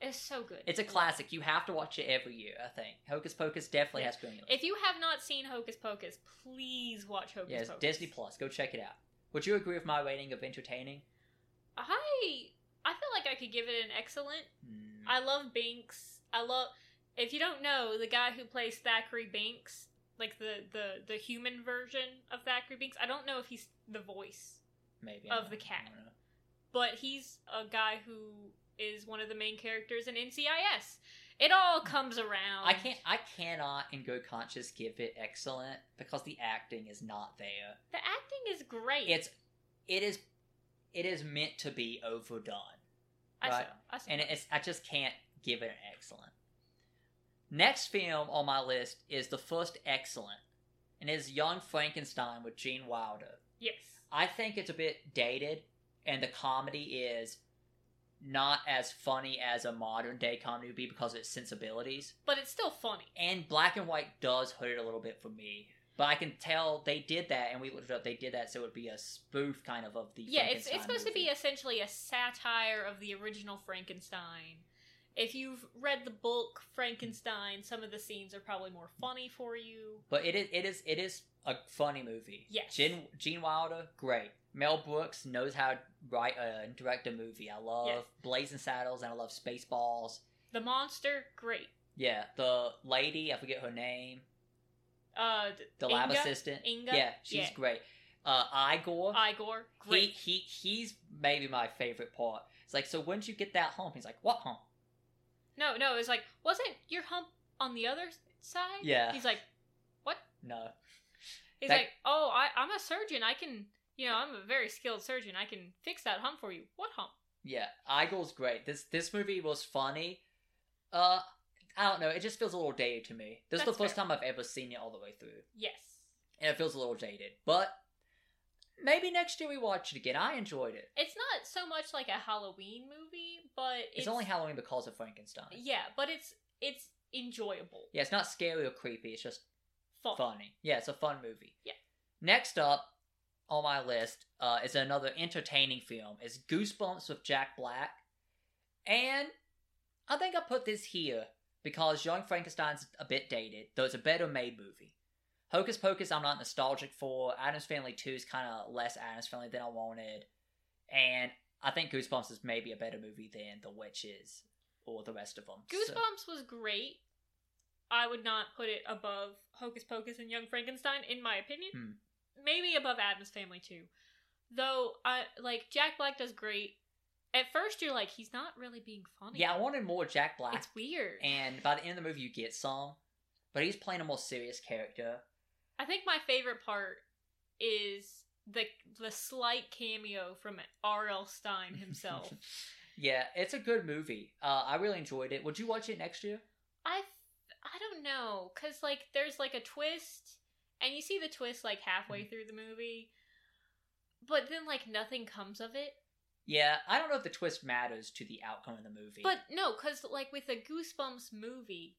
it's so good It's a classic. You have to watch it every year. I think Hocus Pocus definitely Yeah. has to be on your if you have not seen hocus pocus please watch hocus it's pocus Disney Plus. Go check it out. Would you agree with my rating of entertaining? i i feel like i could give it an excellent Hmm. I love Binx. I love. If you don't know, the guy who plays Thackery Binx, like the the the human version of Thackery Binx, I don't know if he's the voice, Maybe of the cat. But he's a guy who is one of the main characters in NCIS. It all comes around. I can't. I cannot, in good conscience, give it excellent because the acting is not there. The acting is great. It's, it is, it is meant to be overdone, I right. saw. I saw. and it's. I just can't give it an excellent. Next film on my list is the first excellent, and is Young Frankenstein with Gene Wilder. yes. I think it's a bit dated, and the comedy is not as funny as a modern day comedy would be because of its sensibilities. But it's still funny. And black and white does hurt it a little bit for me. But I can tell they did that, and we looked it up. They did that so it would be a spoof kind of of the Yeah, it's it's supposed to be essentially a satire of the original Frankenstein. If you've read the book Frankenstein, some of the scenes are probably more funny for you. But it is it is it is a funny movie. Yes. Gene Gene Wilder, great. Mel Brooks knows how to write uh, and direct a movie. I love Yes. Blazing Saddles and I love Spaceballs. The monster, great. Yeah, the lady, I forget her name, Uh, the lab Inga? assistant. Inga? Yeah, she's Yeah. great. Uh, Igor, Igor, he, great. he he's maybe my favorite part. It's like, so when did you get that hump? He's like, what hump? No, no, it's like, wasn't your hump on the other side? Yeah. He's like, what? No. he's That- like, oh, I, I'm a surgeon. I can, you know, I'm a very skilled surgeon. I can fix that hump for you. What hump? Yeah, Igor's great. This this movie was funny. Uh, I don't know. It just feels a little dated to me. This is the first fair. time I've ever seen it all the way through, Yes. and it feels a little dated. But maybe next year we watch it again. I enjoyed it. It's not so much like a Halloween movie, but it's, It's, only Halloween because of Frankenstein. Yeah, but it's it's enjoyable. Yeah, it's not scary or creepy. It's just Fun. funny. Yeah, it's a fun movie. Yeah. Next up on my list uh, is another entertaining film. It's Goosebumps with Jack Black, and I think I put this here because Young Frankenstein's a bit dated, though it's a better made movie. Hocus Pocus, I'm not nostalgic for. Addams Family 2 is kind of less Addams Family than I wanted, and I think Goosebumps is maybe a better movie than The Witches or the rest of them. So- Goosebumps was great. I would not put it above Hocus Pocus and Young Frankenstein, in my opinion. Hmm. Maybe above Addams Family too. Though I like Jack Black does great. At first, you're like, he's not really being funny. yeah, I wanted more Jack Black. it's weird. and by the end of the movie you get some but he's playing a more serious character I think my favorite part is the the slight cameo from R.L. Stine (laughs) himself. yeah it's a good movie uh, i really enjoyed it would you watch it next year I I don't know cuz like there's like a twist and you see the twist like halfway Mm-hmm. through the movie but then like nothing comes of it. yeah i don't know if the twist matters to the outcome of the movie But no, cuz like with a Goosebumps movie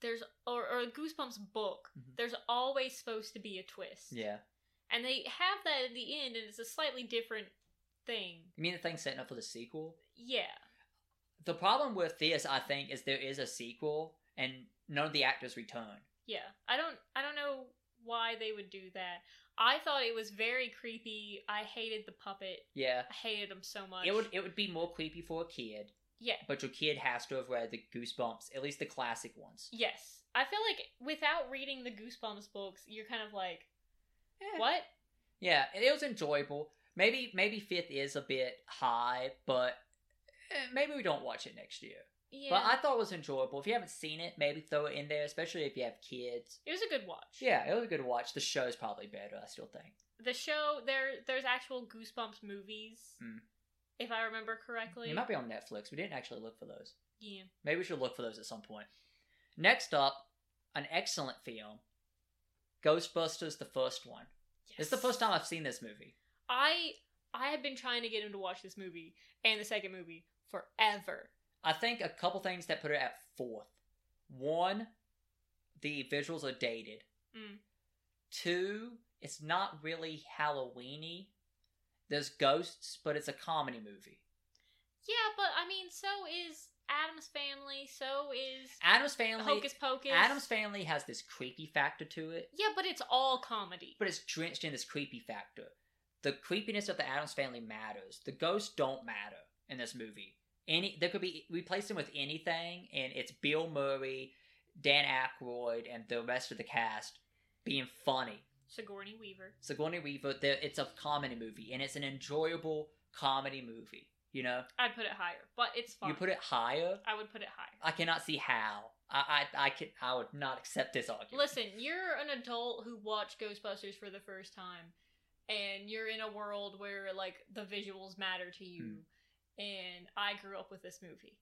there's or, or a Goosebumps book, Mhm. there's always supposed to be a twist. yeah And they have that at the end and it's a slightly different thing. you mean the thing setting up for the sequel Yeah. the problem with this i think is there is a sequel and none of the actors return Yeah. I don't I don't know why they would do that. I thought it was very creepy. I hated the puppet. yeah I hated him so much. it would it would be more creepy for a kid Yeah. but your kid has to have read the goosebumps at least the classic ones Yes. I feel like without reading the Goosebumps books, you're kind of like, Eh. what? Yeah, it was enjoyable. Maybe maybe fifth is a bit high, but eh, maybe we don't watch it next year. Yeah. But I thought it was enjoyable. If you haven't seen it, maybe throw it in there, especially if you have kids. it was a good watch. Yeah, it was a good watch. The show's probably better, I still think. The show there there's actual Goosebumps movies. Hmm. If I remember correctly. It might be on Netflix. We didn't actually look for those. yeah. Maybe we should look for those at some point. Next up, an excellent film. Ghostbusters, the first one. This is the first time I've seen this movie. I I have been trying to get him to watch this movie and the second movie forever. I think a couple things that put it at fourth. One, the visuals are dated. Mm. Two, it's not really Halloweeny. There's ghosts, but it's a comedy movie. Yeah, but I mean, so is Addams Family. So is Addams Family. Hocus Pocus. Addams Family has this creepy factor to it, Yeah, but it's all comedy. but it's drenched in this creepy factor. The creepiness of the Addams Family matters. The ghosts don't matter in this movie. Any there could be replace them with anything, and it's Bill Murray, Dan Aykroyd, and the rest of the cast being funny. Sigourney Weaver. Sigourney Weaver, it's a comedy movie, and it's an enjoyable comedy movie. You know, I'd put it higher, but it's fine. you put it higher. I would put it higher. I cannot see how. I I I could I would not accept this argument. Listen, you're an adult who watched Ghostbusters for the first time, and you're in a world where like the visuals matter to you. Hmm. And I grew up with this movie.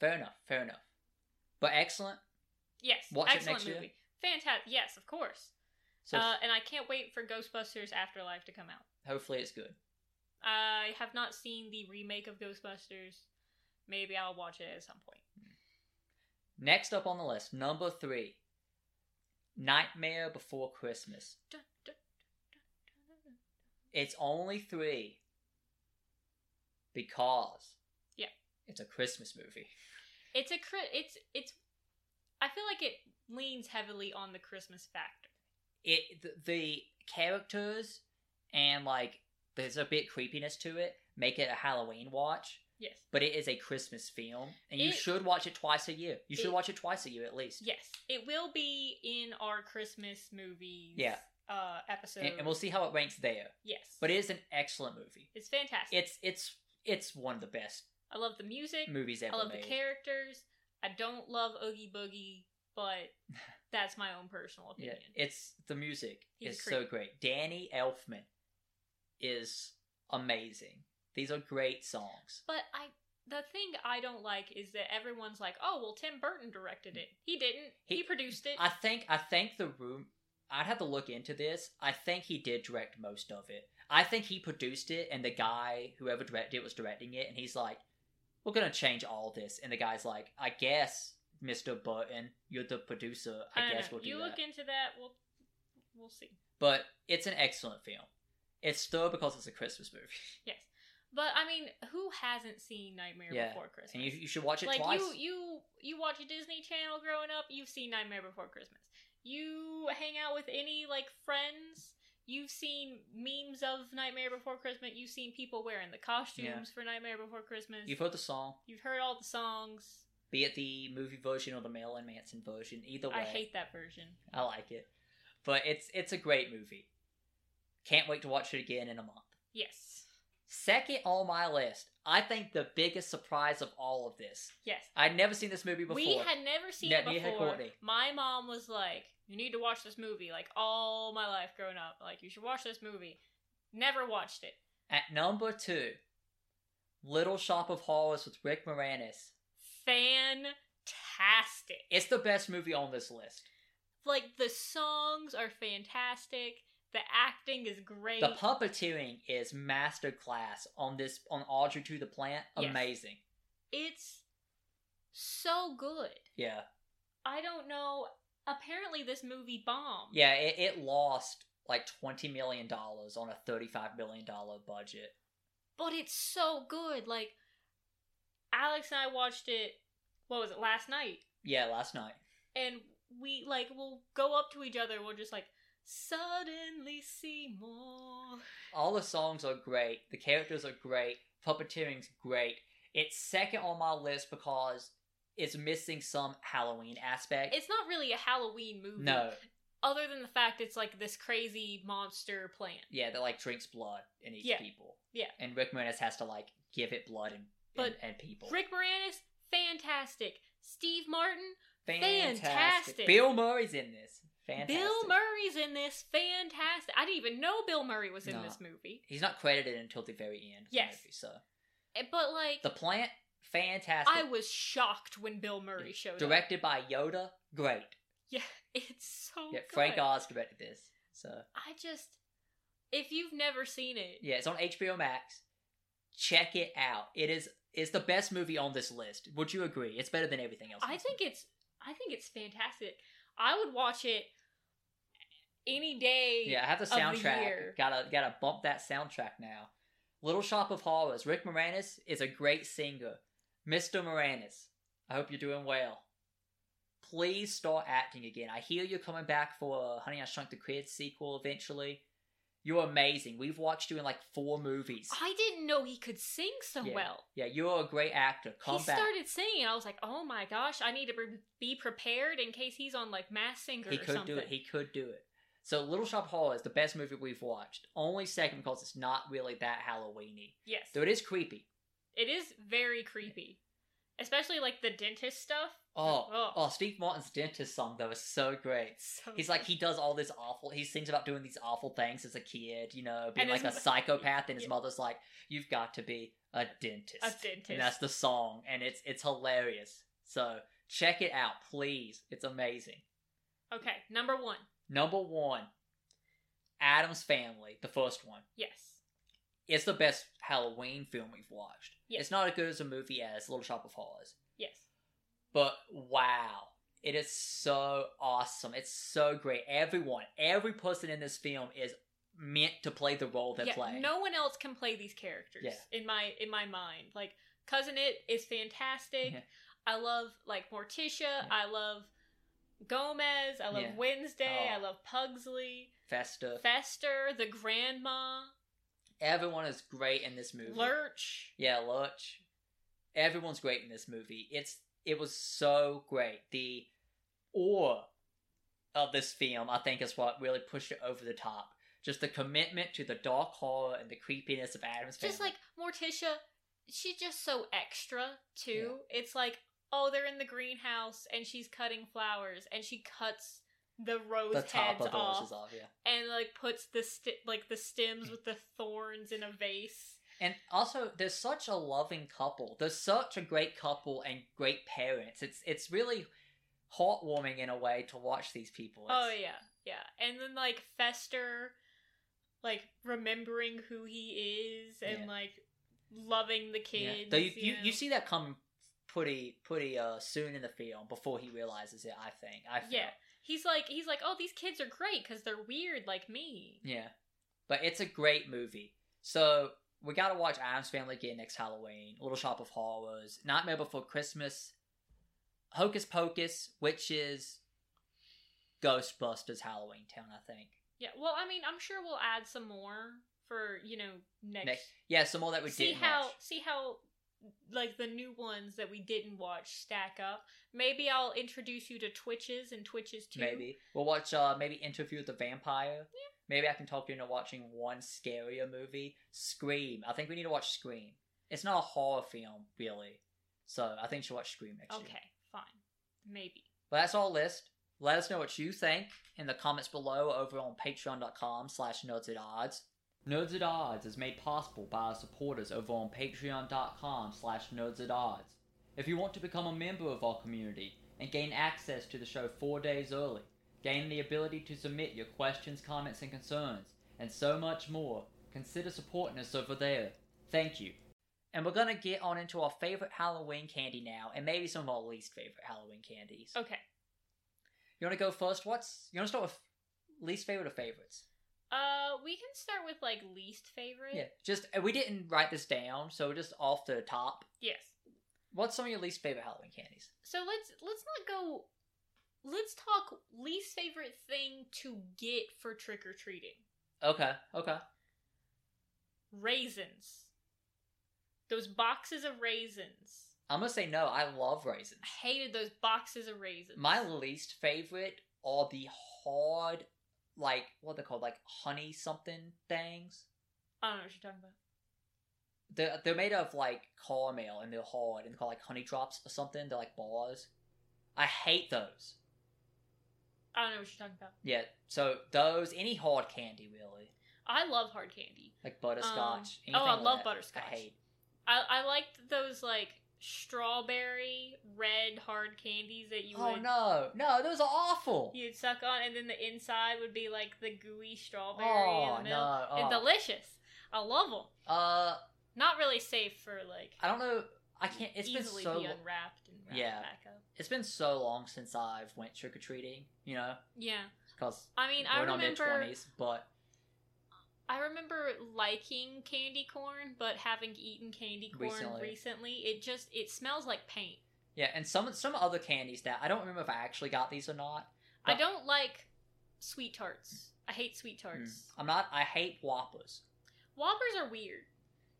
Fair enough. Fair enough. But excellent. Yes, Watch it excellent next year? movie. Fantastic. Yes, of course. So uh, and I can't wait for Ghostbusters Afterlife to come out. hopefully it's good. I have not seen the remake of Ghostbusters. Maybe I'll watch it at some point. Next up on the list, number three, Nightmare Before Christmas. Dun, dun, dun. It's only three because Yeah. it's a Christmas movie. It's a it's it's. I feel like it leans heavily on the Christmas factor. It the, the characters and like there's a bit creepiness to it make it a Halloween watch, Yes. but it is a Christmas film, and you should watch it twice a year. You should it- watch it twice a year at least. Yes, it will be in our Christmas movies. Yeah. Uh, episode. And, and we'll see how it ranks there. Yes, But it is an excellent movie. it's fantastic. It's it's it's one of the best I love the music. movies ever I love made. the characters. I don't love Oogie Boogie, but (laughs) that's my own personal opinion. Yeah, it's the music He's is so great. Danny Elfman is amazing. These are great songs. But I, the thing I don't like is that everyone's like, "Oh, well, Tim Burton directed it. He didn't. He, He- produced it." I think I think the room. I'd have to look into this. I think he did direct most of it. I think he produced it, and the guy whoever directed it was directing it, and he's like, "We're gonna change all this," and the guy's like, "I guess, Mister Burton, you're the producer. I, don't guess know. we'll do you that." look into that. We'll we'll see. but it's an excellent film. It's still because it's a Christmas movie, (laughs) Yes, but I mean, who hasn't seen Nightmare Yeah, Before Christmas? and you, you should watch it like twice. you you you watch a Disney Channel growing up, you've seen Nightmare Before Christmas. You hang out with any like friends, you've seen memes of Nightmare Before Christmas. You've seen people wearing the costumes Yeah. for Nightmare Before Christmas. You've heard the song. You've heard all the songs. Be it the movie version or the Marilyn Manson version, either way, I hate that version. I like it. But it's it's a great movie. Can't wait to watch it again in a month. Yes. Second on my list, I think the biggest surprise of all of this. Yes. I'd never seen this movie before. We had never seen Ne- it before. Courtney. My mom was like, "You need to watch this movie." Like all my life growing up, like you should watch this movie. Never watched it. At number two, Little Shop of Horrors with Rick Moranis. Fantastic. It's the best movie on this list. Like the songs are fantastic. The acting is great. The puppeteering is masterclass on this on Audrey II the Plant. Yes. Amazing. it's so good. Yeah. I don't know. Apparently, this movie bombed. Yeah, it, it lost like twenty million dollars on a thirty-five million dollar budget. but it's so good. Like Alex and I watched it. What was it last night? Yeah, last night. And we like we'll go up to each other. We'll just like suddenly see more. All the songs are great. The characters are great. Puppeteering's great. It's second on my list because it's missing some Halloween aspect. It's not really a Halloween movie. no, Other than the fact it's like this crazy monster plant. yeah, that like drinks blood and eats Yeah. people. Yeah. and Rick Moranis has to like give it blood and But and, and people. Rick Moranis, fantastic. Steve Martin, fantastic. fantastic. Bill Murray's in this. Fantastic. Bill Murray's in this. Fantastic. I didn't even know Bill Murray was in No. this movie. He's not credited until the very end. Of Yes. The movie, so Eh, But like, the plant, fantastic. I was shocked when Bill Murray showed up. Directed by Yoda, great. Yeah, (laughs) it's so Yeah, good. Frank Oz directed this. So I just, if you've never seen it, yeah, it's on HBO Max. Check it out. It is it's the best movie on this list. Would you agree? It's better than everything else. I think list. it's, I think it's fantastic. I would watch it any day. Yeah, I have the the soundtrack. year. Gotta gotta bump that soundtrack now. Little Shop of Horrors. Rick Moranis is a great singer. Mr. Moranis, I hope you're doing well. Please start acting again. I hear you're coming back for Honey I Shrunk the Kids sequel eventually. You're amazing. We've watched you in like four movies. I didn't know he could sing so Yeah. well. Yeah, you're a great actor. Come he back. started singing. I was like, oh my gosh, I need to be- prepared in case he's on like Masked Singer he or could something. do it. He could do it. So Little Shop of Horrors is the best movie we've watched. Only second because it's not really that Halloweeny. Yes. Though it is creepy. It is very creepy. Especially like the dentist stuff. Oh, Oh. oh, Steve Martin's dentist song though is so great. (laughs) So He's like he does all this awful. He sings about doing these awful things as a kid, you know, being And like a psychopath, and his Yeah. mother's like, "You've got to be a dentist." a dentist. and that's the song, and it's it's hilarious. So check it out, please. It's amazing. Okay, number one. Number one, Addams Family, the first one. Yes. It's the best Halloween film we've watched. Yes. It's not as good as a movie as Little Shop of Horrors. But wow, it is so awesome. It's so great. Everyone, every person in this film is meant to play the role they're yeah, playing. no one else can play these characters Yeah. in my in my mind. Like Cousin It is fantastic. Yeah. I love like Morticia. I love Gomez. I love Yeah. Wednesday. Oh. I love Pugsley. Fester. Fester, the grandma, Everyone is great in this movie. Lurch. Yeah, Lurch. Everyone's great in this movie. It's it was so great. The awe of this film, I think, is what really pushed it over the top. Just the commitment to the dark horror and the creepiness of Addams Just like Morticia, she's just so extra too. It's like, oh, they're in the greenhouse and she's cutting flowers and she cuts the rose the heads of the off off, yeah. and like puts the sti- like the stems with the thorns in a vase. And also, there's such a loving couple. There's such a great couple and great parents. It's it's really heartwarming in a way to watch these people. It's, Oh yeah, yeah. And then like Fester, like remembering who he is and Yeah. like loving the yeah. kids. Though you, you, know? you see that come pretty pretty uh soon in the film before he realizes it. I think. I feel. Yeah. He's like he's like, oh, these kids are great because they're weird like me. Yeah. But it's a great movie. So we gotta watch Addams Family again next Halloween. Little Shop of Horrors. Nightmare Before Christmas. Hocus Pocus, which is Ghostbusters Halloween Town, I think. Yeah. Well, I mean, I'm sure we'll add some more for you know next. Next, yeah, some more that we see how watch. see how like the new ones that we didn't watch stack up. Maybe I'll introduce you to Twitches and Twitches too. Maybe we'll watch. Uh, maybe Interview with the Vampire. Yeah. Maybe I can talk you into watching one scarier movie. Scream. I think we need to watch Scream. It's not a horror film, really. So I think you should watch Scream next year. Okay, fine. Maybe. Well, that's our list. Let us know what you think in the comments below over on patreon.com slash nerds at odds. Nerds at Odds is made possible by our supporters over on patreon.com slash nerds at odds. If you want to become a member of our community and gain access to the show four days early, gain the ability to submit your questions, comments, and concerns, and so much more, consider supporting us over there. Thank you. And we're gonna get on into our favorite Halloween candy now, and maybe some of our least favorite Halloween candies. Okay. You want to go first? What's you want to start with least favorite or favorites? Uh, we can start with like least favorite. Yeah, just uh, we didn't write this down, so just off the top. Yes. What's some of your least favorite Halloween candies? So let's let's not go. Let's talk least favorite thing to get for trick or treating. Okay, okay. Raisins. Those boxes of raisins. I'm gonna say no. I love raisins. I hated those boxes of raisins. My least favorite are the hard, like what they called, like honey something things. I don't know what you're talking about. They're they're made of like caramel and they're hard and they're called like honey drops or something. They're like bars. I hate those. I don't know what you're talking about. Yeah. So those any hard candy really. I love hard candy. like butterscotch. Um, oh, I love that, butterscotch. I hate. I I liked those like strawberry red hard candies that you Oh would no, no, those are awful. you'd suck on, and then the inside would be like the gooey strawberry oh in the middle. no, And oh. delicious. I love them. uh, Not really safe for like I don't know. I can't. It's been easily so. be unwrapped and wrapped Yeah. back up. It's been so long since I've went trick or treating. You know, Yeah. because I mean, I we're in our mid remember twenties. But I remember liking candy corn, but having eaten candy corn Recently. recently, it just it smells like paint. yeah, and some some other candies that I don't remember if I actually got these or not. I don't like sweet tarts. I hate sweet tarts. Mm. I'm not. I hate Whoppers. Whoppers are weird.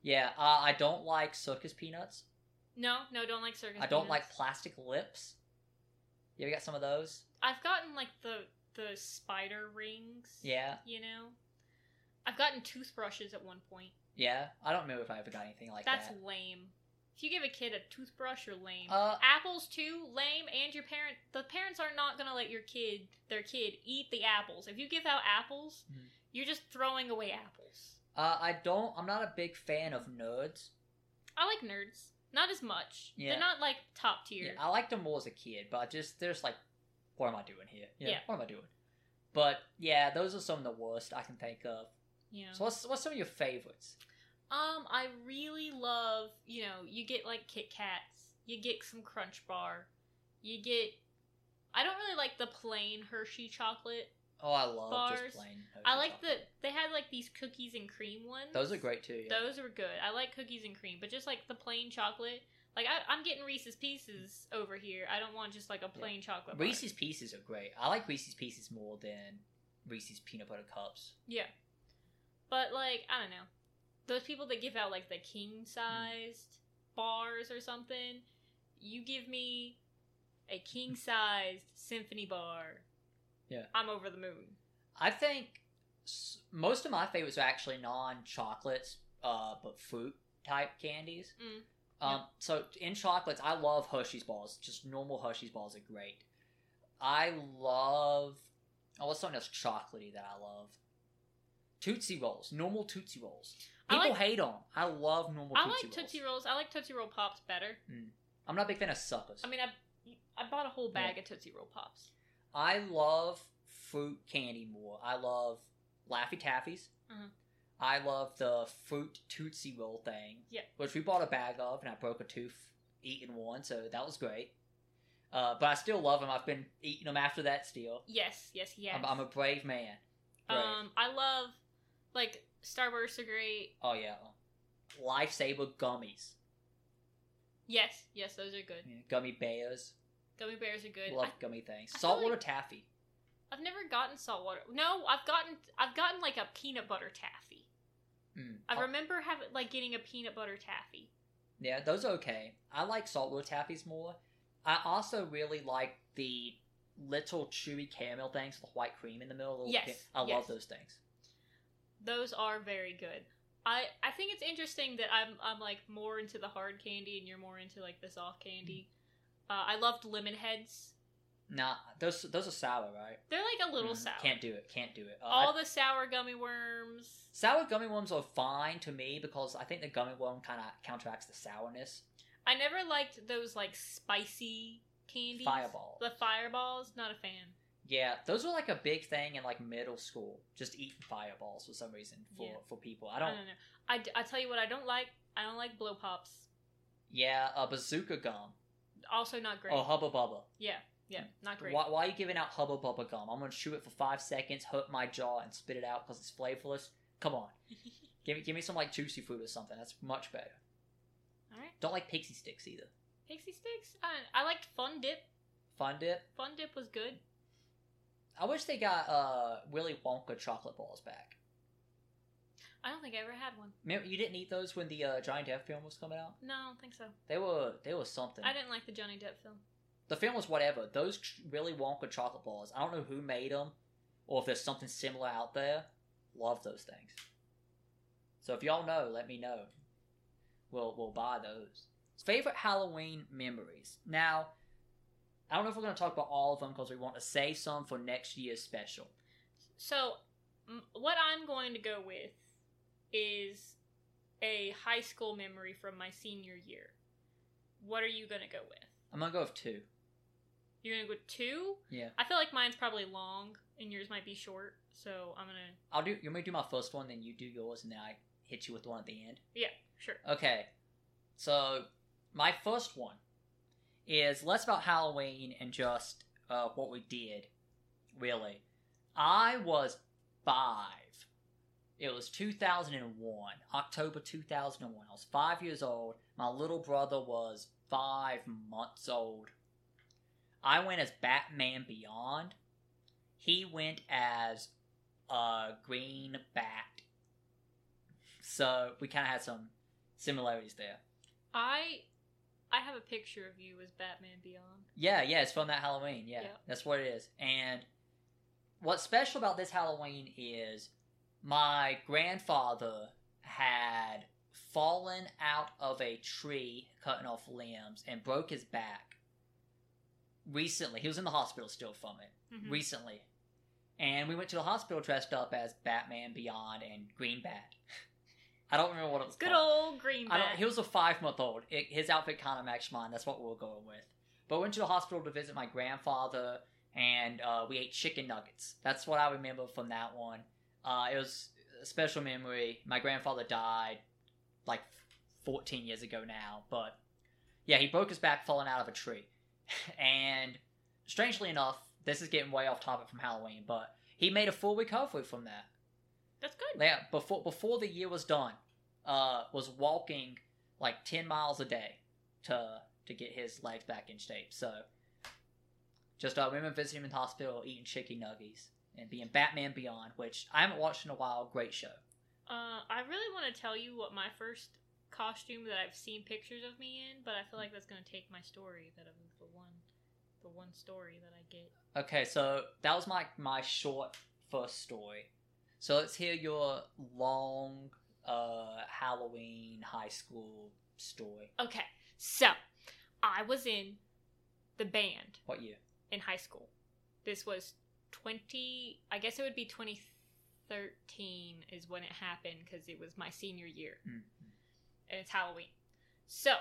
Yeah, uh, I don't like circus peanuts. No, no, don't like circus. I don't peanuts. like plastic lips. You ever got some of those? I've gotten like the the spider rings. Yeah, You know? I've gotten toothbrushes at one point. yeah. I don't know if I ever got anything like That's that. That's lame. If you give a kid a toothbrush, you're lame. Uh, apples too, lame, and your parent the parents are not gonna let your kid their kid eat the apples. If you give out apples, Mhm. you're just throwing away apples. uh, I don't. I'm not a big fan of nerds. I like nerds. Not as much. Yeah. They're not like top tier. Yeah, I liked them more as a kid, but I just there's like, what am I doing here? Yeah. What am I doing? But yeah, those are some of the worst I can think of. Yeah. So what's what's some of your favorites? Um, I really love, you know, you get like Kit Kats, you get some Crunch Bar, you get. I don't really like the plain Hershey chocolate. Oh, I love Bars. just plain. I like the they had like these cookies and cream ones. Those are great too. Yeah. Those were good. I like cookies and cream, but just like the plain chocolate, like I, I'm getting Reese's Pieces over here. I don't want just like a plain chocolate. bar. Reese's Pieces are great. I like Reese's Pieces more than Reese's peanut butter cups. Yeah, but like I don't know, those people that give out like the king sized bars or something. You give me a king sized symphony bar. Yeah. I'm over the moon. I think most of my favorites are actually non-chocolates, uh, but fruit type candies. Mm. Um, so in chocolates, I love Hershey's balls. Just normal Hershey's balls are great. I love. Oh, what's something that's chocolatey that I love? Tootsie Rolls, normal Tootsie Rolls. People like- hate them. I love normal I Tootsie like Rolls. Tootsie Rolls. I like Tootsie Roll Pops better. I'm not a big fan of suckers. I mean, I I bought a whole bag of Tootsie Roll Pops. I love fruit candy more. I love Laffy Taffies. Mhm. I love the fruit Tootsie Roll thing. Yeah. Which we bought a bag of, and I broke a tooth eating one, so that was great. Uh, but I still love them. I've been eating them after that still. Yes, yes, yes. I'm, I'm a brave man. Brave. Um, I love like Starbursts are great. oh, yeah. Lifesaver gummies. Yes, yes, those are good. Yeah, gummy bears. Gummy bears are good. Love I, gummy things. I Saltwater like- taffy. I've never gotten saltwater. No, I've gotten I've gotten like a peanut butter taffy. Mm. I remember having like getting a peanut butter taffy. Yeah, those are okay. I like saltwater taffies more. I also really like the little chewy caramel things with the white cream in the middle. little Yes, ca- I yes. love those things. Those are very good. I I think it's interesting that I'm I'm like more into the hard candy and you're more into like the soft candy. Uh, I loved lemon heads. Nah, those those are sour, right? They're like a little Mm, sour. Can't do it. Can't do it. Uh, All I- the sour gummy worms. sour gummy worms are fine to me because I think the gummy worm kind of counteracts the sourness. I never liked those like spicy candies. Fireballs. The fireballs, not a fan. Yeah, those were like a big thing in like middle school. Just eating fireballs for some reason for Yeah. for people. I I don't. don't know. I, d- I tell you what, I don't like. I don't like blow pops. Yeah, a bazooka gum. Also not great. Oh, hubba bubba. Yeah, yeah, not great. Why, why are you giving out Hubba Bubba gum? I'm gonna chew it for five seconds, hurt my jaw, and spit it out because it's flavorless. Come on, (laughs) give me give me some like juicy food or something. That's much better. All right, Don't like pixie sticks either. pixie sticks. I, I liked Fun Dip. Fun dip. Fun Dip was good. I wish they got uh Willy Wonka chocolate balls back. I don't think I ever had one. Remember, you didn't eat those when the uh, Johnny Depp film was coming out. No, I don't think so. They were they were something. I didn't like the Johnny Depp film. The film was whatever. Those Willy Wonka chocolate balls. I don't know who made them, or if there's something similar out there. Love those things. So if y'all know, let me know. We'll we'll buy those. Favorite Halloween memories. Now, I don't know if we're going to talk about all of them because we want to save some for next year's special. So, m- what I'm going to go with is a high school memory from my senior year. What are you going to go with? I'm gonna go with two. You're going to go with two? Yeah, I feel like mine's probably long and yours might be short, so I'm going to. I'll do. You to do my first one, then you do yours, and then I hit you with one at the end. Yeah, sure. Okay, so my first one is less about Halloween and just uh, what we did. Really, I was five. It was 2001, October 2001. I was five years old. My little brother was five months old. I went as Batman Beyond. He went as a green bat. So we kind of had some similarities there. I I have a picture of you as Batman Beyond. Yeah, yeah, it's from that Halloween. Yeah, Yeah. that's what it is. And what's special about this Halloween is my grandfather had fallen out of a tree, cutting off limbs, and broke his back. Recently, he was in the hospital still from it. Mhm. Recently, and we went to the hospital dressed up as Batman Beyond and Green Bat. (laughs) I don't remember what it was Good called. old green I don't, bat. he was a five month old. It, his outfit kind of matched mine. That's what we were going with. But we went to the hospital to visit my grandfather, and uh, we ate chicken nuggets. That's what I remember from that one. Uh, it was a special memory. My grandfather died like 14 years ago now, but yeah, he broke his back falling out of a tree. (laughs) and strangely enough, this is getting way off topic from Halloween, but he made a full recovery from that. That's good. Yeah, before before the year was done, uh, was walking like ten miles a day to to get his legs back in shape. So, just uh, remember visiting him in the hospital, eating chicken nuggies, and being Batman Beyond, which I haven't watched in a while. Great show. Uh, I really want to tell you what my first costume that I've seen pictures of me in, but I feel like that's gonna take my story that I'm the one, the one story that I get. Okay, so that was my my short first story. So let's hear your long uh, Halloween high school story. Okay, so I was in the band What year? in high school. This was 20, I guess it would be 2013 is when it happened because it was my senior year Mm. and it's Halloween. So,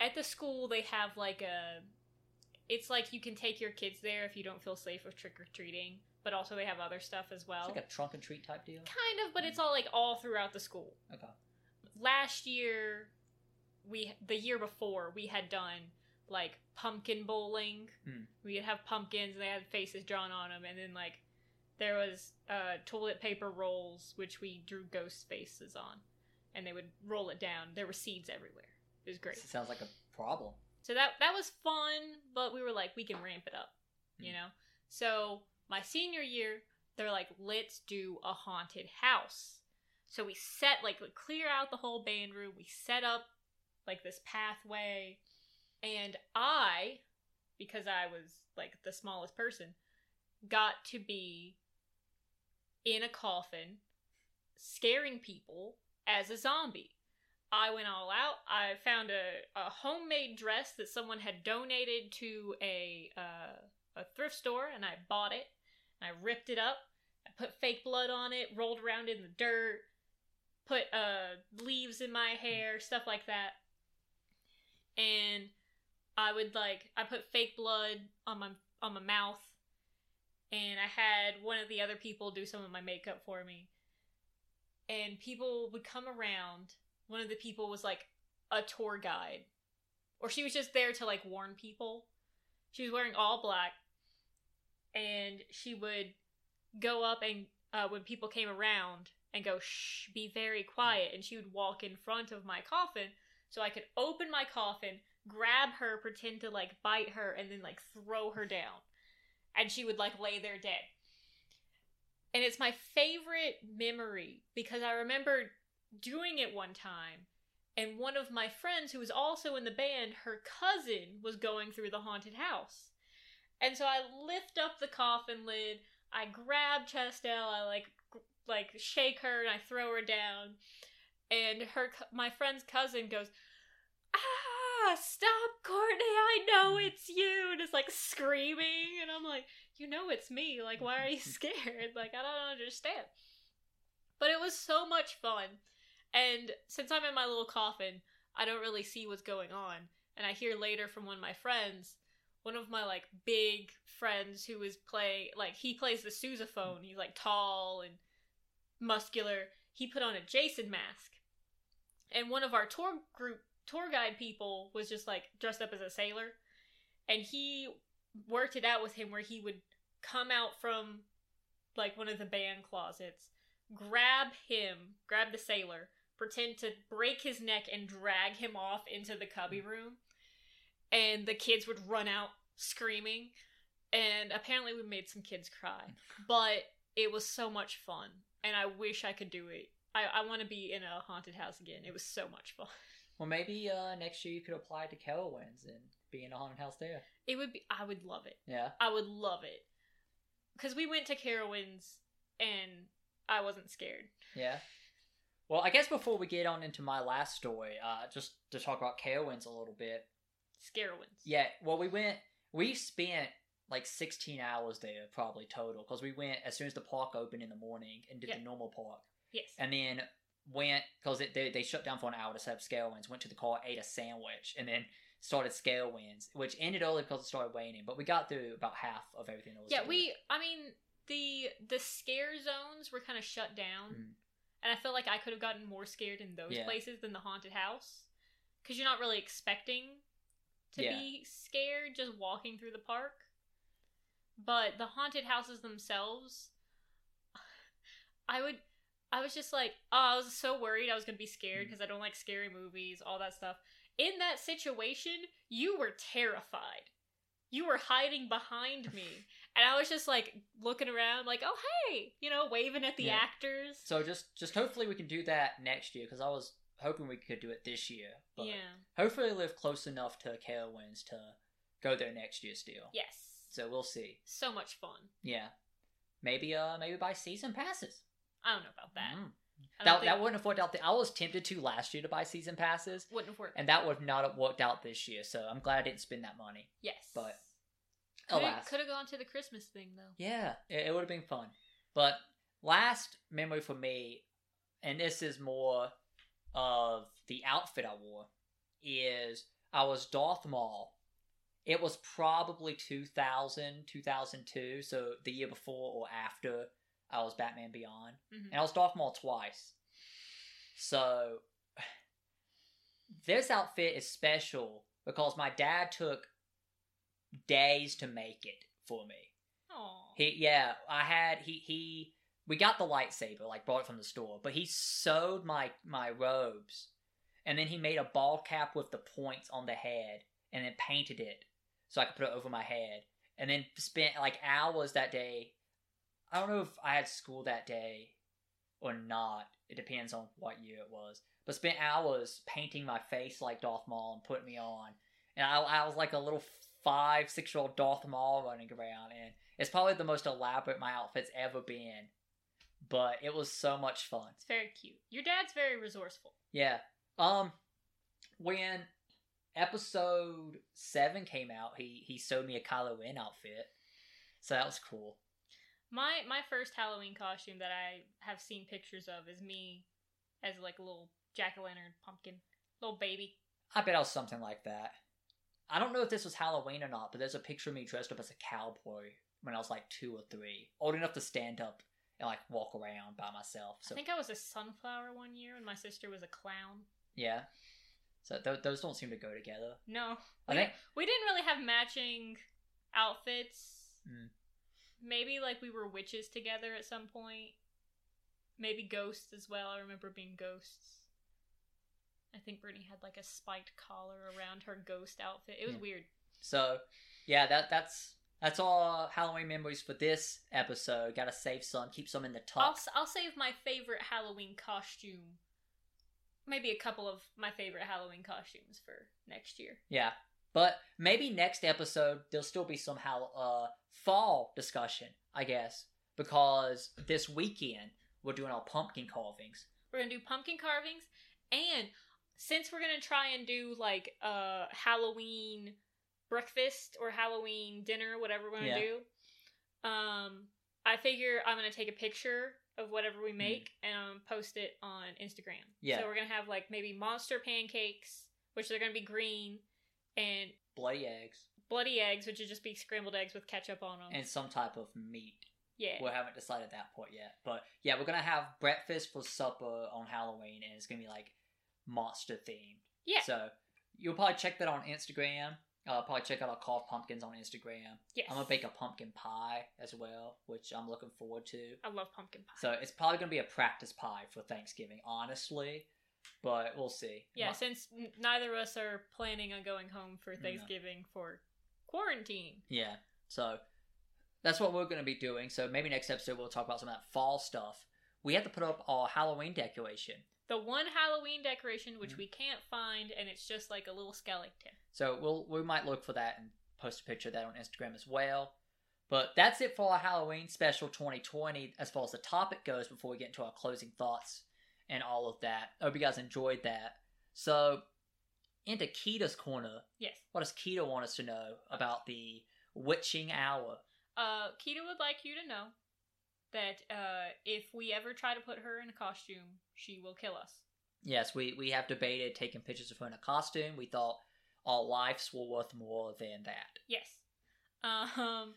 at the school, they have like a. It's like you can take your kids there if you don't feel safe with trick or treating, but also they have other stuff as well. It's like a trunk and treat type deal. kind of, but it's all like all throughout the school. Okay. last year we the year before we had done like pumpkin bowling. Hmm. we'd have pumpkins and they had faces drawn on them and then like there was uh toilet paper rolls which we drew ghost faces on and they would roll it down. There were seeds everywhere. It was great. Sounds like a problem. so that that was fun but we were like we can ramp it up you know? So my senior year they're like let's do a haunted house. So we set like we clear out the whole band room. We set up like this pathway and i because i was like the smallest person got to be in a coffin scaring people as a zombie I went all out. I found a, a homemade dress that someone had donated to a uh, a thrift store, and I bought it. I ripped it up. I put fake blood on it, rolled around in the dirt, put uh, leaves in my hair, stuff like that. And I would like I put fake blood on my on my mouth, and I had one of the other people do some of my makeup for me. And people would come around. One of the people was like a tour guide. Or she was just there to like warn people. She was wearing all black. And she would go up and uh, when people came around and go shh be very quiet. And she would walk in front of my coffin so i could open my coffin grab her pretend to like bite her and then like throw her down. And she would like lay there dead. And it's my favorite memory because i remember doing it one time and one of my friends who was also in the band her cousin was going through the haunted house. And so i lift up the coffin lid i grab chastel i like like shake her and i throw her down. And her my friend's cousin goes ah stop courtney i know mm. it's you and it's like screaming and i'm like you know it's me like why are you mm-hmm. scared like i don't understand but it was so much fun and since I'm in my little coffin, I don't really see what's going on. And I hear later from one of my friends, one of my like big friends who is play like he plays the sousaphone. He's like tall and muscular. He put on a Jason mask. And one of our tour group tour guide people was just like dressed up as a sailor. And he worked it out with him where he would come out from like one of the band closets, grab him, grab the sailor, pretend to break his neck and drag him off into the cubby room. And the kids would run out screaming. And apparently, we made some kids cry. (laughs) But it was so much fun. And I wish I could do it. I, I want to be in a haunted house again. It was so much fun. Well, maybe uh, next year you could apply to Carowinds and be in a haunted house there. It would be, I would love it. Yeah. I would love it. because we went to Carowinds and I wasn't scared. Yeah. Well, I guess before we get on into my last story, uh, just to talk about Carowinds a little bit. Scarowinds. Yeah. Well, we went. We spent like 16 hours there probably total because we went as soon as the park opened in the morning and did Yeah. the normal park, Yes. and then went because they they shut down for an hour to set up Scarowinds. Went to the car, ate a sandwich, and then started Scarowinds, which ended early because it started raining. But we got through about half of everything that was. yeah, there. we. I mean, the the scare zones were kind of shut down, Mm. and I feel like I could have gotten more scared in those Yeah. places than the haunted house, because you're not really expecting to Yeah. be scared just walking through the park. But the haunted houses themselves, (sighs) I would. I was just like, oh, I was so worried I was gonna be scared Mm. because I don't like scary movies, all that stuff. In that situation, you were terrified. You were hiding behind me. And I was just like looking around, like, oh, hey, you know, waving at the Yeah. actors. So just just hopefully we can do that next year because I was hoping we could do it this year. But yeah. hopefully live close enough to Carowinds to go there next year still. Yes. So we'll see. So much fun. Yeah. Maybe uh maybe buy season passes. I don't know about that. Mm. That, think- that wouldn't have worked out. I was tempted to last year to buy season passes, wouldn't have worked. and that would not have worked out this year. So I'm glad I didn't spend that money. yes. but- could Alas. Could have gone to the Christmas thing though. Yeah, it, it would have been fun. But last memory for me, and this is more of the outfit I wore, is I was Darth Maul. It was probably 2000, 2002, so the year before or after I was Batman Beyond. Mhm. And I was Darth Maul twice. So this outfit is special because my dad took days to make it for me. Aw. He yeah, I had he he we got the lightsaber, like bought it from the store, but he sewed my my robes and then he made a ball cap with the points on the head and then painted it so I could put it over my head. And then spent like hours that day. I don't know if I had school that day or not. It depends on what year it was. But spent hours painting my face like Darth Maul and putting me on. And I, I was like a little five, six year old Darth Maul running around. And it's probably the most elaborate my outfit's ever been. But it was so much fun. It's very cute. Your dad's very resourceful. Yeah. Um when episode seven came out, he he sewed me a Kylo Ren outfit. So that was cool. My my first Halloween costume that I have seen pictures of is me as like a little jack o' lantern pumpkin, little baby. I bet I was something like that. I don't know if this was Halloween or not, but there's a picture of me dressed up as a cowboy when I was like two or three, old enough to stand up and like walk around by myself. So I think I was a sunflower one year, and my sister was a clown. yeah, so th- those don't seem to go together. No, I we, think we didn't really have matching outfits. Mm. Maybe like we were witches together at some point. Maybe ghosts as well. I remember being ghosts. I think Brittany had like a spiked collar around her ghost outfit. It was Yeah. weird. so. Yeah, that that's that's all Halloween memories for this episode. Got to save some, keep some in the top. I'll, I'll save my favorite Halloween costume. Maybe a couple of my favorite Halloween costumes for next year. Yeah. But maybe next episode there'll still be some how uh fall discussion, I guess, because this weekend we're doing our pumpkin carvings. We're gonna do pumpkin carvings, and since we're gonna try and do like a Halloween breakfast or Halloween dinner, whatever we're gonna Yeah. do, um, I figure I'm gonna take a picture of whatever we make and um, post it on Instagram. Yeah. So we're gonna have like maybe monster pancakes, which are gonna be green, and Bloody eggs bloody eggs, which would just be scrambled eggs with ketchup on them. and some type of meat. yeah. We haven't decided that part yet. But yeah, we're gonna have breakfast for supper on Halloween and it's gonna be like monster themed. Yeah. So you'll probably check that on Instagram. Uh, probably check out our carved pumpkins on Instagram. yes. I'm gonna bake a pumpkin pie as well, which I'm looking forward to. I love pumpkin pie. So it's probably gonna be a practice pie for Thanksgiving, honestly. But we'll see. Yeah, My- since n- neither of us are planning on going home for. Thanksgiving for quarantine. yeah. So that's what we're gonna be doing. So maybe next episode we'll talk about some of that fall stuff. We have to put up our Halloween decoration. The one Halloween decoration which Mhm. we can't find, and it's just like a little skeleton. So we'll we might look for that and post a picture of that on Instagram as well. But that's it for our Halloween special 2020 as far as the topic goes before we get into our closing thoughts and all of that. I hope you guys enjoyed that. So, into Kita's corner, Yes. what does Kita want us to know about the witching hour? Uh, Kita would like you to know that uh, if we ever try to put her in a costume, she will kill us. Yes, we, we have debated taking pictures of her in a costume. We thought our lives were worth more than that. Yes. (laughs) Um,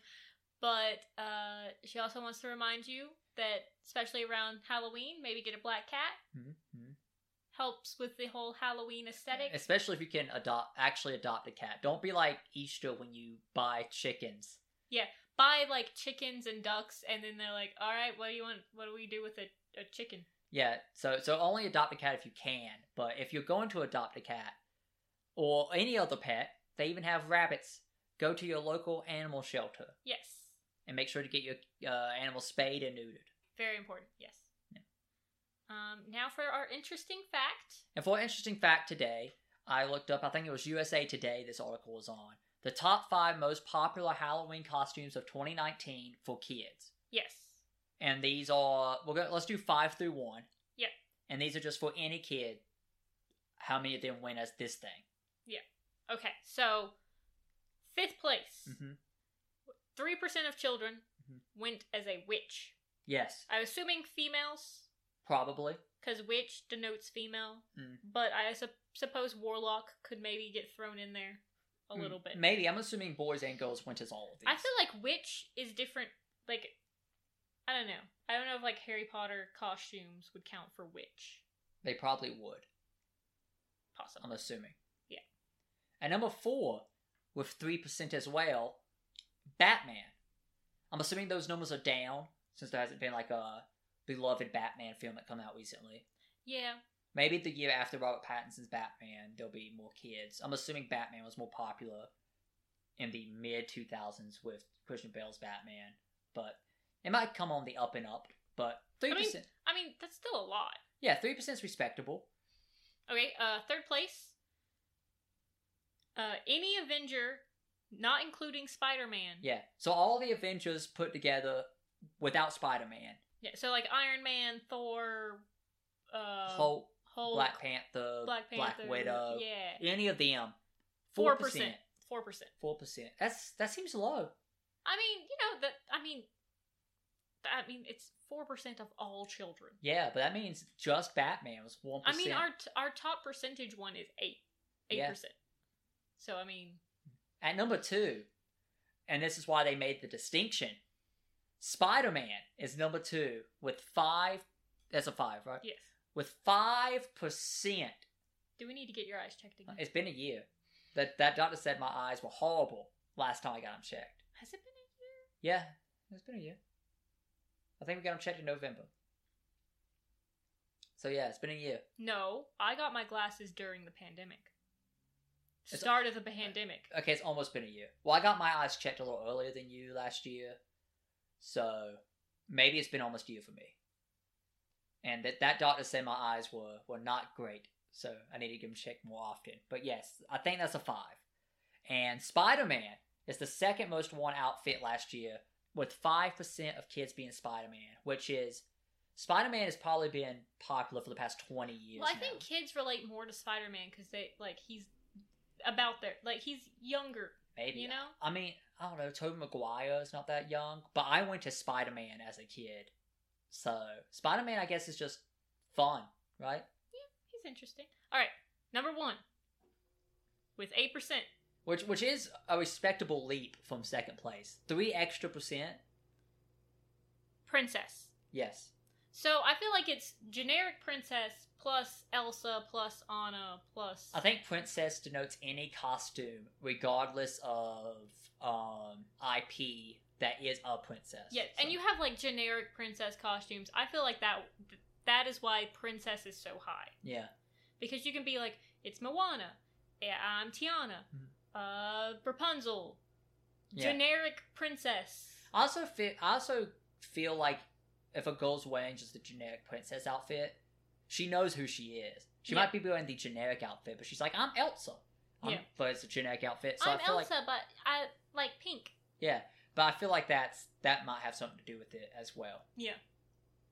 but uh, she also wants to remind you that, especially around Halloween, maybe get a black cat. Mhm. Helps with the whole Halloween aesthetic. Especially if you can adopt actually adopt a cat. Don't be like Easter when you buy chickens. Yeah, buy like chickens and ducks, and then they're like, "All right, what do you want? What do we do with a, a chicken?" Yeah, so so only adopt a cat if you can. But if you're going to adopt a cat or any other pet, they even have rabbits. Go to your local animal shelter Yes, and make sure to get your uh, animal spayed and neutered. Very important. Yes. Yeah. Um, now for our interesting fact. And for an interesting fact today, I looked up. I think it was USA Today. This article was on the top five most popular Halloween costumes of 2019 for kids. Yes. And these are we're gonna let's do five through one. Yep. And these are just for any kid. How many of them win as this thing? Yeah. Okay, so fifth place, Mm-hmm. three percent of children Mhm. went as a witch. Yes, I'm assuming females, probably. because witch denotes female. Mm. But I sup- suppose warlock could maybe get thrown in there a Mm, little bit. Maybe I'm assuming boys and girls went as all of these. I feel like witch is different. Like, I don't know. I don't know if like Harry Potter costumes would count for witch. they probably would. Possibly. I'm assuming. Yeah. And number four, with three percent as well, Batman. I'm assuming those numbers are down since there hasn't been like a beloved Batman film that come out recently. Yeah. Maybe the year after Robert Pattinson's Batman, there'll be more kids. I'm assuming Batman was more popular in the mid 2000s with Christian Bale's Batman, but it might come on the up and up. But three percent. I mean, that's still a lot. yeah, three percent is respectable. Okay, uh, third place. Uh, any Avenger, not including Spider Man. Yeah, so all the Avengers put together without Spider-Man, Yeah, so like Iron Man, Thor, uh, Hulk, Hulk, Black Panther, Black Panther, Widow, yeah, any of them, four percent, four percent. four percent. That's that seems low. I mean, you know that. I mean, I mean, it's four percent of all children. Yeah, but that means just Batman was one I mean, our t- our top percentage one is eight, eight percent. So I mean, At number two, and this is why they made the distinction, Spider Man is number two with five. That's a five, right? yes. With five percent. Do we need to get your eyes checked again? It's been a year. That that doctor said my eyes were horrible last time I got them checked. Has it been a year? Yeah, it's been a year. I think we got them checked in November. So yeah, it's been a year. No, I got my glasses during the pandemic. It's- Start of the pandemic. Okay, it's almost been a year. Well, I got my eyes checked a little earlier than you last year, so maybe it's been almost a year for me. And that that doctor said my eyes were were not great, so I need to get them checked more often. But yes, I think that's a five. And Spider Man is the second most worn outfit last year, with five percent of kids being Spider Man, which is Spider Man has probably been popular for the past twenty years. Well, I now. think kids relate more to Spider Man because they like he's about there. like he's younger. Maybe. You know? I mean, I don't know. Tobey Maguire is not that young, but I went to Spider Man as a kid. So, Spider Man, I guess, is just fun, right? Yeah, he's interesting. All right, number one with eight percent. Which which is a respectable leap from second place. Three extra percent? Princess. Yes. So I feel like it's generic princess plus Elsa plus Anna plus. I think princess denotes any costume, regardless of um, IP, that is a princess. yeah, and you have like generic princess costumes. I feel like that that is why princess is so high Yeah. because you can be like it's Moana, I'm Tiana, uh, Rapunzel, Yeah. generic princess. I also feel I also feel like if a girl's wearing just a generic princess outfit, she knows who she is. She Yeah. might be wearing the generic outfit, but she's like, I'm Elsa. I'm, Yeah. But it's a generic outfit, so I'm I feel Elsa, like but I like pink. yeah. But I feel like that's that might have something to do with it as well. Yeah.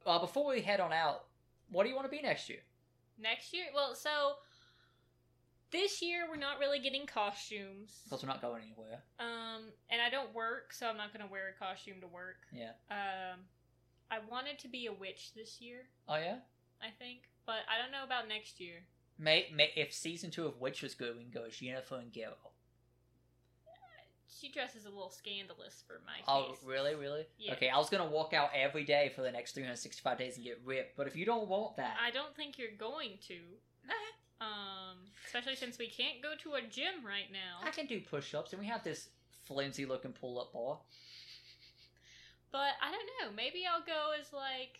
Uh, before we head on out, what do you want to be next year? Next year, well, so this year we're not really getting costumes. Because we're not going anywhere. Um, and I don't work, so I'm not gonna wear a costume to work. Yeah. Um, I wanted to be a witch this year, Oh yeah. I think, but I don't know about next year. May, may if season two of Witcher was good, we can go as Yennefer and Geralt. She dresses a little scandalous for my Oh, taste. really, really? Yeah. Okay, I was gonna walk out every day for the next 365 days and get ripped, but if you don't want that, I don't think you're going to. Um, especially since we can't go to a gym right now. I can do push-ups, and we have this flimsy-looking pull-up bar. But I don't know. Maybe I'll go as like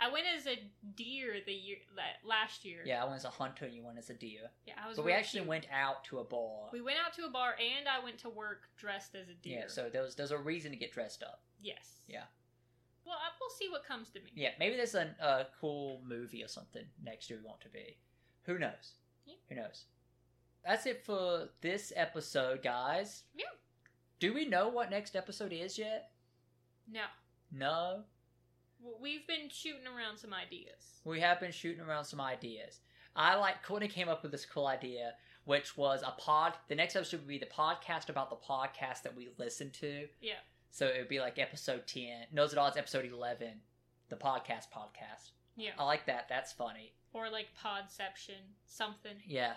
I went as a deer the year la- last year. Yeah, I went as a hunter, and you went as a deer. yeah. I was. But we actually cute. went out to a bar. We went out to a bar and I went to work dressed as a deer. Yeah, so there was there's a reason to get dressed up. yes. Yeah. Well, I, we'll see what comes to me. Yeah, maybe there's a a cool movie or something next year we want to be. Who knows? Yeah. Who knows? That's it for this episode, guys. Yeah. Do we know what next episode is yet? No, No. We've been shooting around some ideas. We have been shooting around some ideas. I like Courtney came up with this cool idea, which was a pod. The next episode would be the podcast about the podcast that we listen to. Yeah. So it would be like episode ten. Knows it all. It's episode eleven. The podcast podcast. Yeah. I like that. That's funny. Or like Podception, something. Yeah.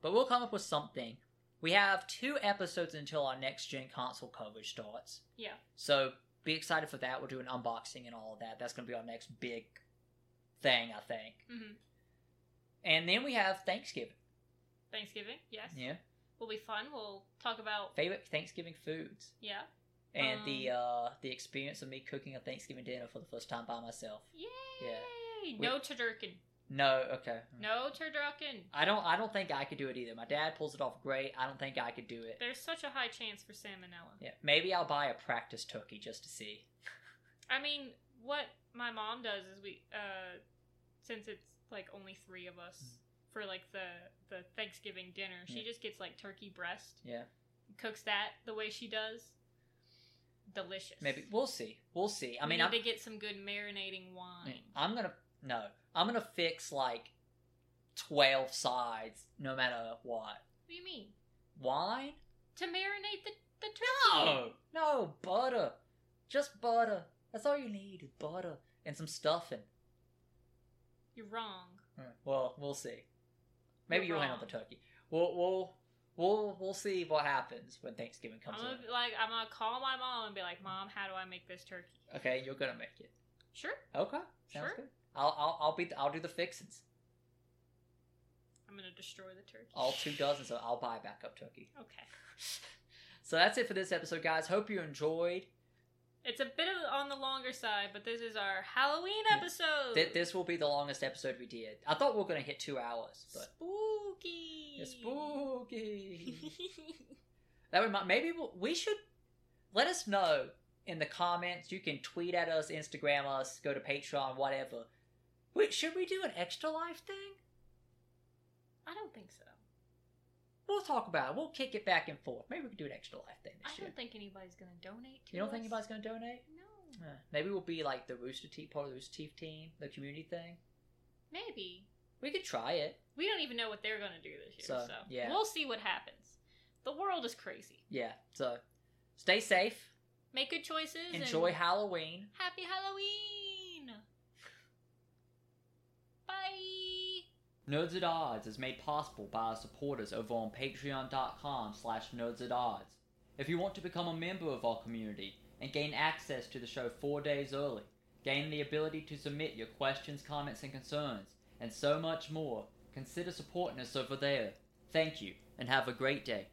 But we'll come up with something. We have two episodes until our next gen console coverage starts. Yeah. So be excited for that. We'll do an unboxing and all of that. That's going to be our next big thing, I think. hmm And then we have Thanksgiving. Thanksgiving, yes. Yeah. Will be fun. We'll talk about Favorite Thanksgiving foods. yeah. And the Um, uh the experience of me cooking a Thanksgiving dinner for the first time by myself. Yay! We- No turducken. No, okay. No turducken. I don't I don't think I could do it either. My dad pulls it off great. I don't think I could do it. There's such a high chance for salmonella. Yeah. Maybe I'll buy a practice turkey just to see. (laughs) I mean, what my mom does is we, uh, since it's like only three of us for like the the Thanksgiving dinner, she Mm. Yeah. just gets like turkey breast, Yeah. cooks that the way she does. Delicious. Maybe we'll see. We'll see. I we mean, need I'm, to get some good marinating wine. I'm gonna no. I'm gonna fix like twelve sides, no matter what. What do you mean? Wine? To marinate the the turkey? No, no butter. Just butter. That's all you need is butter and some stuffing. You're wrong. Well, we'll see. Maybe You're you'll handle the turkey. We'll we'll we'll we'll see what happens when Thanksgiving I'm comes gonna be like I'm gonna call my mom and be like, Mom, how do I make this turkey? Okay, you're gonna make it. Sure. Okay, sounds Sure. good. I'll I'll I'll be I'll do the fixins. I'm gonna destroy the turkey. All two dozen, so I'll buy a backup turkey. (laughs) Okay. (laughs) So that's it for this episode, guys. Hope you enjoyed. It's a bit of on the longer side, but this is our Halloween mm. episode. Th- this will be the longest episode we did. I thought we were gonna hit two hours, but spooky. it's spooky. (laughs) that would maybe we'll, we should let us know in the comments. You can tweet at us, Instagram us, go to Patreon, whatever. Wait, should we do an extra life thing? I don't think so. We'll talk about it. We'll kick it back and forth. Maybe we can do an extra life thing I year. don't think anybody's gonna donate. To You don't think anybody's gonna donate? No. Uh, maybe we'll be like the Rooster Teeth part of the Rooster Teeth team, the community thing. Maybe. We could try it. We don't even know what they're gonna do this year, So, so, yeah. we'll see what happens. The world is crazy. Yeah. So stay safe. Make good choices. Enjoy And Halloween. happy Halloween. Nerds at Odds is made possible by our supporters over on patreon.com slash nerds at odds. If you want to become a member of our community and gain access to the show four days early, gain the ability to submit your questions, comments, and concerns, and so much more, consider supporting us over there. Thank you, and have a great day.